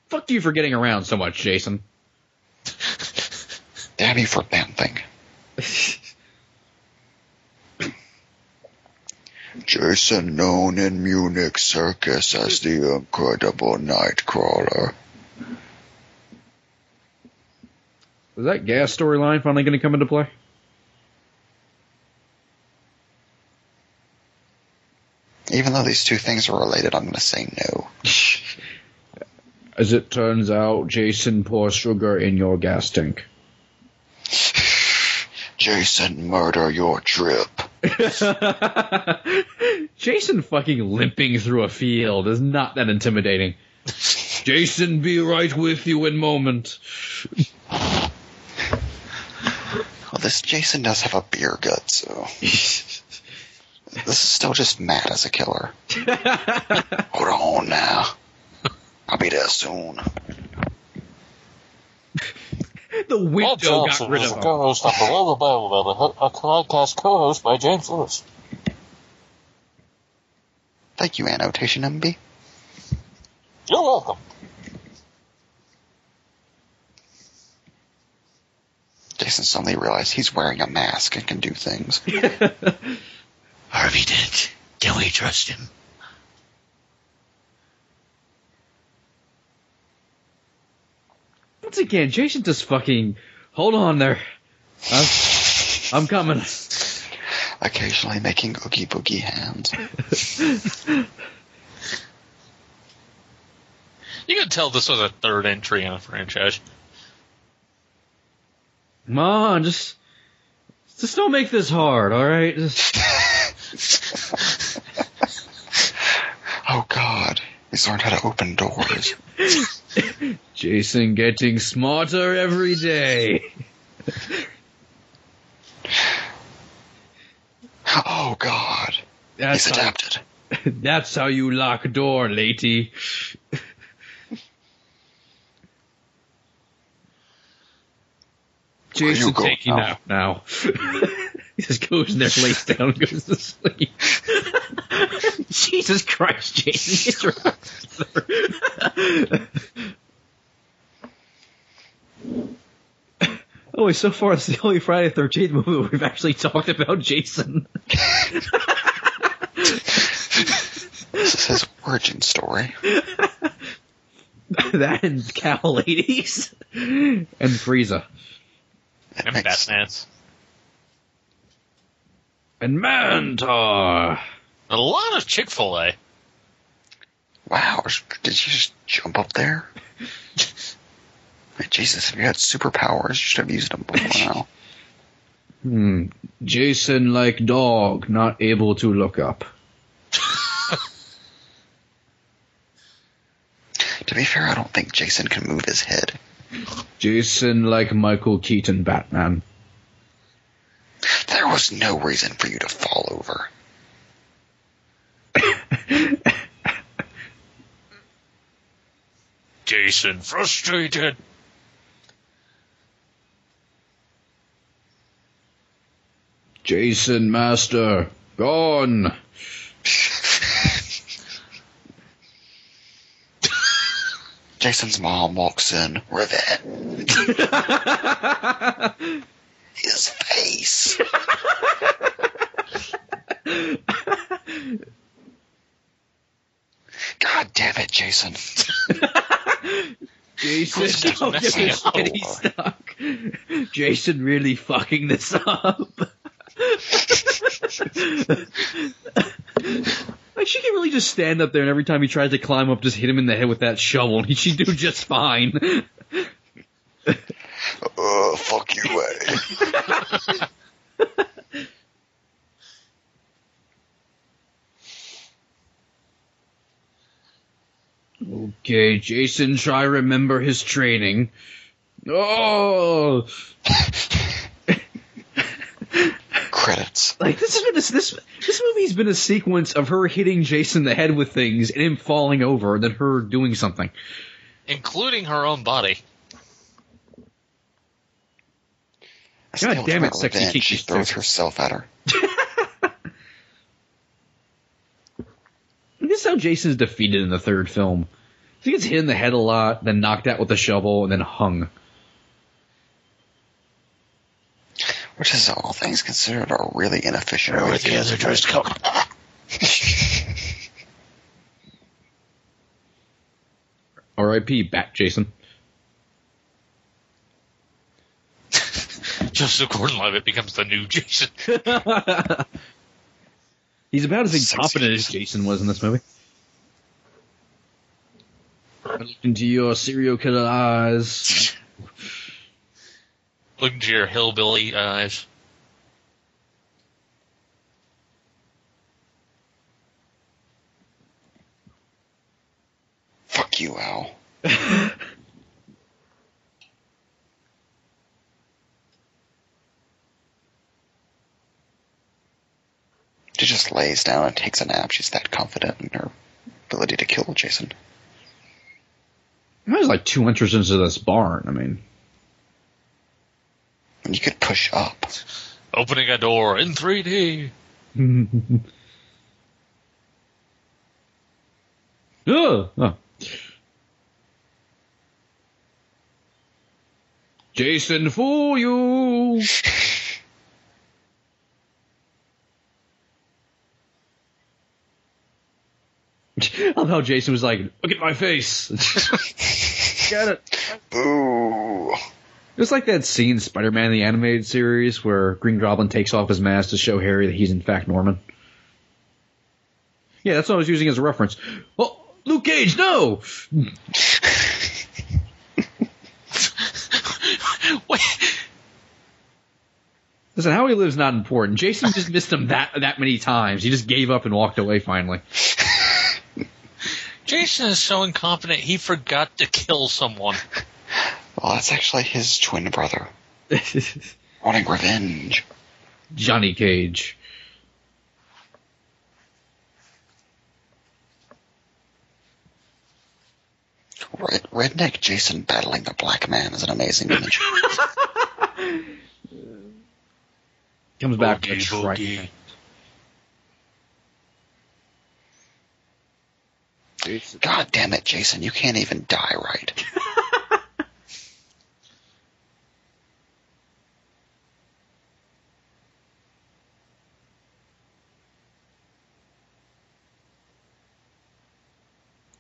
Speaker 2: Fuck you for getting around so much, Jason.
Speaker 4: Damn you for bantling. (laughs) Jason, known in Munich circus as the Incredible Nightcrawler.
Speaker 2: Is that gas storyline finally going to come into play?
Speaker 4: Even though these two things are related, I'm going to say no. (laughs)
Speaker 2: As it turns out, Jason pours sugar in your gas tank. (sighs)
Speaker 4: Jason, murder your drip. (laughs)
Speaker 2: Jason fucking limping through a field is not that intimidating. Jason, be right with you in moment.
Speaker 4: Well, this Jason does have a beer gut, so this is still just Matt as a killer. (laughs) Hold on now. I'll be there soon.
Speaker 2: The window got rid of him.
Speaker 3: co-host on Below the Bible a podcast co-host by James Lewis.
Speaker 4: Thank you, Annotation MB.
Speaker 3: You're welcome.
Speaker 4: Jason suddenly realized he's wearing a mask and can do things. (laughs)
Speaker 3: Harvey Dent, can we trust him?
Speaker 2: Once again, Jason just fucking hold on there. I'm, I'm coming.
Speaker 4: Occasionally making oogie boogie hands.
Speaker 3: You could tell this was a third entry in a franchise.
Speaker 2: Come on, just just don't make this hard, all right? Just, (laughs)
Speaker 4: Oh God, he's learned how to open doors. (laughs) (laughs)
Speaker 2: Jason getting smarter every day.
Speaker 4: Oh God,
Speaker 2: That's
Speaker 4: he's
Speaker 2: how,
Speaker 4: adapted. (laughs)
Speaker 2: that's how you lock a door, lady. Jason taking
Speaker 4: now?
Speaker 2: now. (laughs) he just goes in there, lays (laughs) down, and goes to sleep. (laughs) Jesus Christ, Jason, get your Oh, so far it's the only Friday the 13th movie where we've actually talked about Jason.
Speaker 4: This is his origin story. (laughs)
Speaker 2: that and cow ladies. and Frieza.
Speaker 3: And
Speaker 4: makes-
Speaker 3: Batman's.
Speaker 2: And Mantaur.
Speaker 3: A lot of Chick fil A.
Speaker 4: Wow, did you just jump up there? (laughs) Jesus, if you had superpowers, you should have used them before now.
Speaker 2: Hmm. Jason like dog, not able to look up. (laughs)
Speaker 4: To be fair, I don't think Jason can move his head.
Speaker 2: Jason like Michael Keaton Batman.
Speaker 4: There was no reason for you to fall over.
Speaker 3: Jason frustrated.
Speaker 2: Jason Master, gone.
Speaker 4: Jason's mom walks in. Revenge. (laughs) His face. (laughs) God damn it, Jason. (laughs)
Speaker 2: Jason, don't get this shitty stuck. Jason really fucking this up. (laughs) like she can really just stand up there and every time he tries to climb up, just hit him in the head with that shovel, and he should do just fine.
Speaker 4: Uh, fuck you, eh?
Speaker 2: Okay, Jason, try remember his training. Oh,
Speaker 4: Credits.
Speaker 2: like this has been this this this movie's been a sequence of her hitting Jason the head with things and him falling over, and then her doing something.
Speaker 3: Including her own body.
Speaker 4: I still
Speaker 2: God damn it, sexy
Speaker 4: revenge. She throws herself at her. (laughs)
Speaker 2: This is how Jason's defeated in the third film. He gets hit in the head a lot, then knocked out with a shovel, and then hung.
Speaker 4: Which is, all things considered, a really inefficient way to
Speaker 3: tries to come.
Speaker 2: R.I.P. Bat Jason.
Speaker 3: Joseph Gordon-Levitt becomes the new Jason. (laughs)
Speaker 2: He's about as
Speaker 4: Sexy
Speaker 2: incompetent as Jason was in this movie. I looked into your serial killer eyes. (laughs)
Speaker 3: Look into your hillbilly eyes.
Speaker 4: Fuck you, Al. (laughs) just lays down and takes a nap. She's that confident in her ability to kill Jason.
Speaker 2: There's like two entrances into this barn. I mean,
Speaker 4: And you could push up.
Speaker 3: Opening a door in 3D.
Speaker 2: oh, oh. Jason for you. (laughs) I love how Jason was like, look at my face. (laughs) Get it.
Speaker 4: Boo.
Speaker 2: It's like that scene in Spider-Man the animated series where Green Goblin takes off his mask to show Harry that he's in fact Norman. Yeah, that's what I was using as a reference. Oh, Luke Cage, no! (laughs)
Speaker 3: Wait,
Speaker 2: Listen, how he lives not important. Jason just missed him that that many times. He just gave up and walked away finally.
Speaker 3: Jason is so incompetent. He forgot to kill someone. (laughs)
Speaker 4: Well, that's actually his twin brother. (laughs) Wanting revenge.
Speaker 2: Johnny Cage.
Speaker 4: Red, redneck Jason battling a black man is an amazing image. (laughs)
Speaker 2: Comes back
Speaker 3: Boogie,
Speaker 2: with a trident.
Speaker 3: Boogie.
Speaker 4: God damn it, Jason, you can't even die right. (laughs)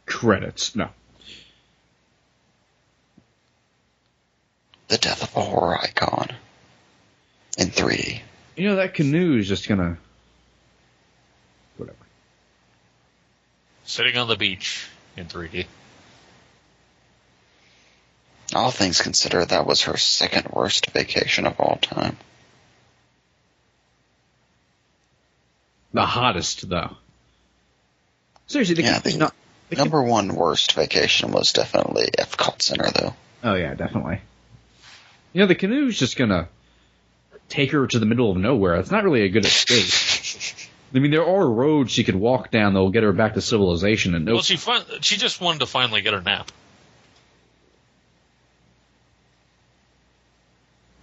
Speaker 2: Credits. No.
Speaker 4: The death of a horror icon. In 3D.
Speaker 2: You know, that canoe is just gonna.
Speaker 3: Sitting on the beach in 3D.
Speaker 4: All things considered, that was her second worst vacation of all time.
Speaker 2: The hottest, though. Seriously, the
Speaker 4: Yeah, the
Speaker 2: not. the ca-
Speaker 4: number one worst vacation was definitely Epcot Center, though.
Speaker 2: Oh, yeah, definitely. You know, the canoe's just gonna take her to the middle of nowhere. It's not really a good escape. I mean, there are roads she could walk down that'll get her back to civilization and no
Speaker 3: Well, she fin- she just wanted to finally get her nap.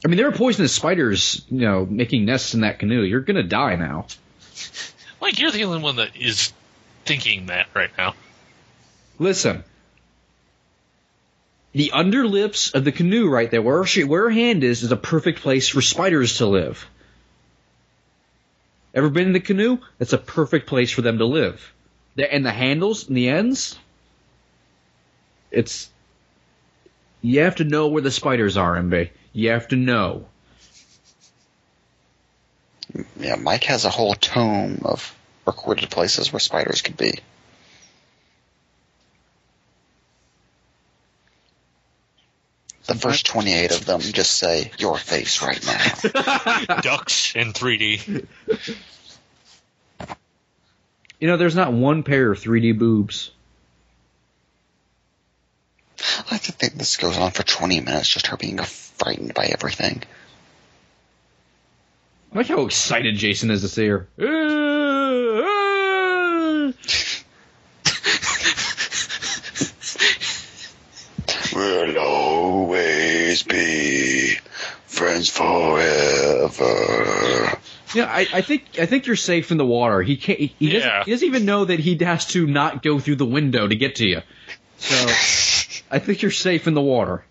Speaker 2: I mean, there are poisonous spiders, you know, making nests in that canoe. You're gonna die now. (laughs)
Speaker 3: Like you're the only one that is thinking that right now.
Speaker 2: Listen. The underlips of the canoe right there, where she, where her hand is, is a perfect place for spiders to live. Ever been in the canoe? That's a perfect place for them to live. And the handles and the ends, it's, you have to know where the spiders are, MB. You have to know.
Speaker 4: Yeah, Mike has a whole tome of recorded places where spiders could be. The first 28 of them just say, your face right now. (laughs)
Speaker 3: Ducks in 3D.
Speaker 2: You know, there's not one pair of 3D boobs.
Speaker 4: I like to think this goes on for 20 minutes, just her being frightened by everything.
Speaker 2: I like how excited Jason is to see her. Ah, ah.
Speaker 4: We'll always be friends forever.
Speaker 2: Yeah, I, I think I think you're safe in the water. He can't. He, he doesn't, he doesn't even know that he has to not go through the window to get to you. So (laughs) I think you're safe in the water.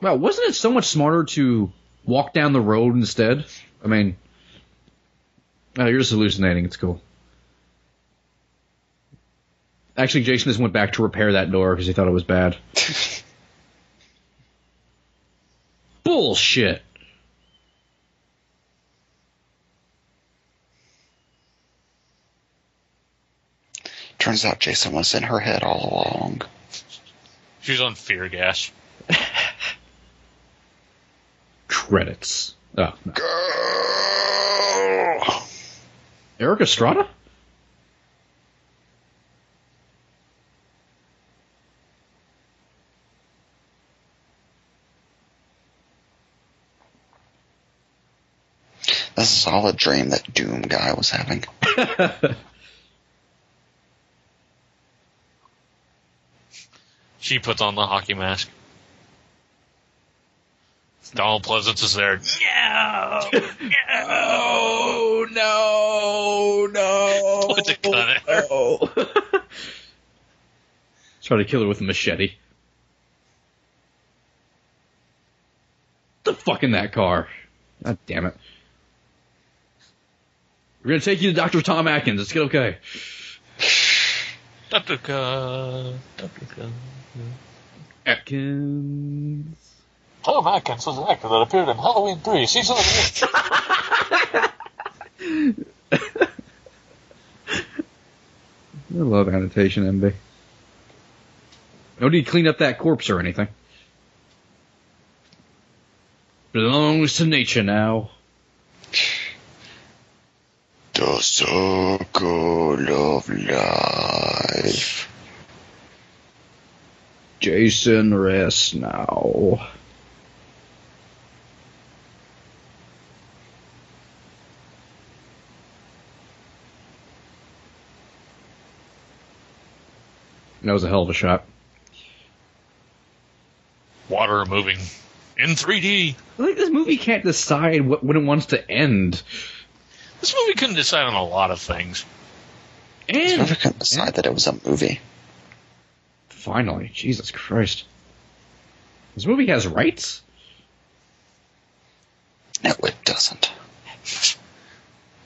Speaker 2: Wow, wasn't it so much smarter to walk down the road instead? I mean, oh, you're just hallucinating. It's cool. Actually, Jason just went back to repair that door because he thought it was bad. (laughs) Bullshit.
Speaker 4: Turns out Jason was in her head all along.
Speaker 3: She's on fear gas.
Speaker 2: Credits. Oh, no.
Speaker 4: Girl!
Speaker 2: Erik Estrada?
Speaker 4: This is all a dream that Doom guy was having. (laughs)
Speaker 3: She puts on the hockey mask. Donald Pleasence is there. No!
Speaker 2: Oh no, no!
Speaker 3: Put the gun at her.
Speaker 2: no. (laughs) Try to kill her with a machete. the fuck in that car? God damn it! We're gonna take you to Dr. Tom Atkins. It's okay.
Speaker 3: Paprika. Uh, uh, Paprika.
Speaker 2: Atkins.
Speaker 3: Tom Atkins was an actor that appeared in Halloween 3, season of (laughs)
Speaker 2: I love annotation, MB. No need to clean up that corpse or anything. Belongs to nature now.
Speaker 4: The circle of life.
Speaker 2: Jason rests now. That was a hell of a shot.
Speaker 3: Water moving in 3D.
Speaker 2: I think this movie can't decide what, when it wants to end.
Speaker 3: This movie couldn't decide on a lot of things.
Speaker 4: I
Speaker 2: And
Speaker 4: never could decide that it was a movie.
Speaker 2: finally, Jesus Christ. This movie has rights?
Speaker 4: No, it doesn't.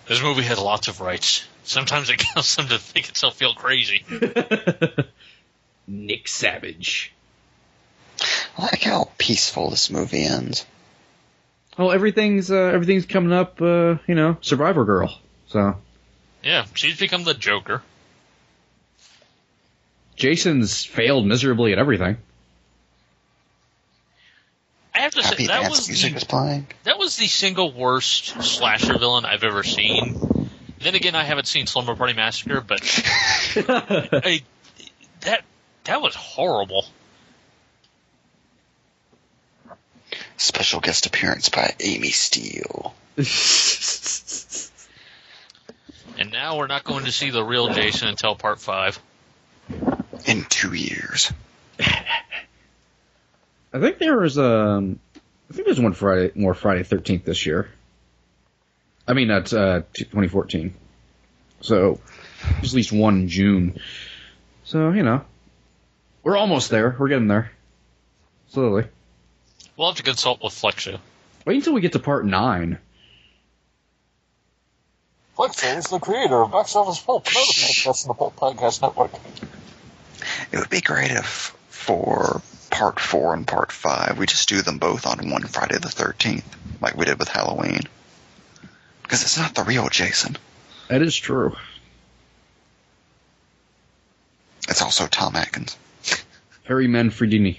Speaker 3: This movie has lots of rights. Sometimes it (laughs) causes them to think itself feel crazy. (laughs)
Speaker 2: Nick Savage.
Speaker 4: I like how peaceful this movie ends.
Speaker 2: Well, everything's uh, everything's coming up. Uh, you know, Survivor Girl. So
Speaker 3: Yeah, she's become the Joker.
Speaker 2: Jason's failed miserably at everything.
Speaker 3: I have to say that was
Speaker 4: music
Speaker 3: the,
Speaker 4: is playing.
Speaker 3: that was the single worst slasher villain I've ever seen. Then again, I haven't seen Slumber Party Massacre, but (laughs) I, that that was horrible.
Speaker 4: Special guest appearance by Amy Steel. (laughs)
Speaker 3: And now we're not going to see the real Jason until part five.
Speaker 4: In two years. (laughs)
Speaker 2: I think there was um, I think there's one Friday more Friday Thirteenth this year. I mean, that's uh, 2014. So there's at least one in June. So you know, we're almost there. We're getting there. Slowly.
Speaker 3: We'll have to consult with Flexia.
Speaker 2: Wait until we get to part nine.
Speaker 3: Flexia is the creator of Box Office Pulp, another podcast in the Pulp Podcast Network.
Speaker 4: It would be great if for part four and part five we just do them both on one Friday the thirteenth, like we did with Halloween. Because it's not the real Jason.
Speaker 2: That is true.
Speaker 4: It's also Tom Atkins.
Speaker 2: Harry Manfredini.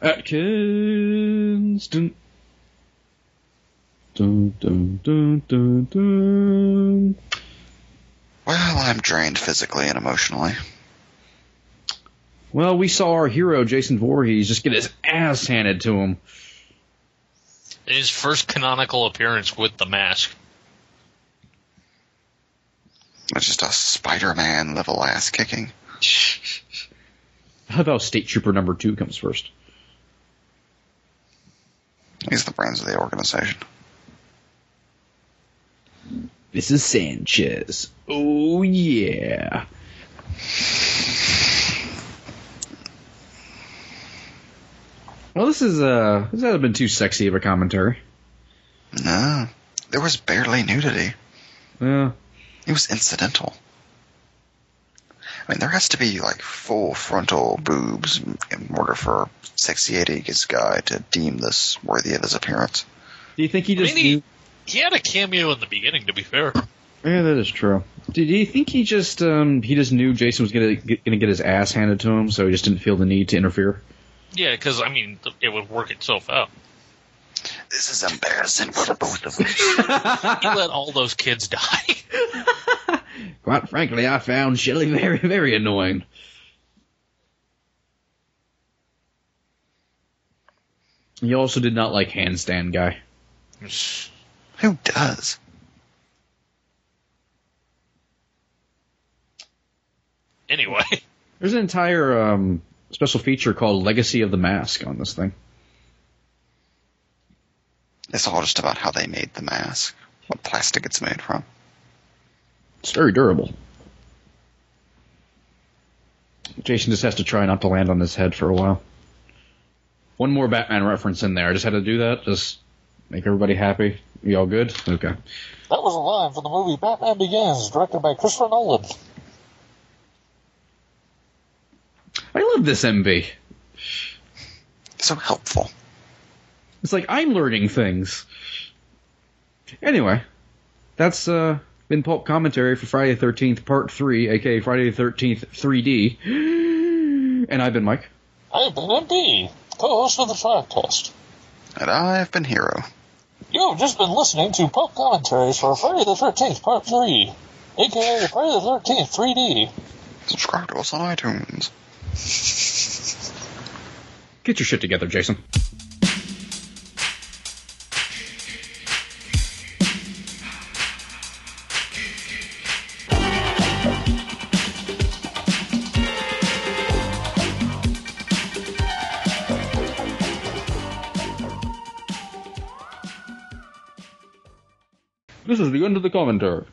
Speaker 2: Atkins. Dun. Dun, dun, dun, dun, dun.
Speaker 4: Well, I'm drained physically and emotionally.
Speaker 2: Well, we saw our hero, Jason Voorhees, just get his ass handed to him.
Speaker 3: His first canonical appearance with the mask.
Speaker 4: It's just a Spider-Man level ass kicking. (laughs)
Speaker 2: How about State Trooper number two comes first?
Speaker 4: He's the brains of the organization.
Speaker 2: This is Sanchez. Oh, yeah. Well, this is, uh, this hasn't been too sexy of a commentary.
Speaker 4: No, there was barely nudity.
Speaker 2: Yeah.
Speaker 4: It was incidental. I mean, there has to be like full frontal boobs in order for sexy 80s guy to deem this worthy of his appearance.
Speaker 2: Do you think he
Speaker 3: I
Speaker 2: just
Speaker 3: mean, he,
Speaker 2: knew?
Speaker 3: he had a cameo in the beginning, to be fair.
Speaker 2: Yeah, that is true. Did you think he just um he just knew Jason was gonna get, gonna get his ass handed to him, so he just didn't feel the need to interfere?
Speaker 3: Yeah, because, I mean, it would work itself out.
Speaker 4: This is embarrassing for the both of us. (laughs)
Speaker 3: He let all those kids die. (laughs)
Speaker 2: Quite frankly, I found Shelley very very annoying. He also did not like handstand guy. (sighs)
Speaker 4: Who does?
Speaker 3: Anyway,
Speaker 2: There's an entire um, special feature called Legacy of the Mask on this thing.
Speaker 4: It's all just about how they made the mask, what plastic it's made from.
Speaker 2: It's very durable. Jason just has to try not to land on his head for a while. One more Batman reference in there. I just had to do that. Just Make everybody happy. You all good? Okay.
Speaker 3: That was a line from the movie Batman Begins, directed by Christopher Nolan.
Speaker 2: I love this MV.
Speaker 4: So helpful.
Speaker 2: It's like I'm learning things. Anyway, that's uh, been pulp commentary for Friday the 13th, Part 3, aka Friday the 13th 3D. (gasps) And I've been Mike.
Speaker 3: I've been MD, co-host of the Track Test.
Speaker 4: And I've been Hero.
Speaker 3: You have just been listening to pulp commentaries for Friday the 13th, Part 3, aka Friday the 13th 3D.
Speaker 4: Subscribe to us on iTunes.
Speaker 2: Get your shit together, Jason. Is the commentary.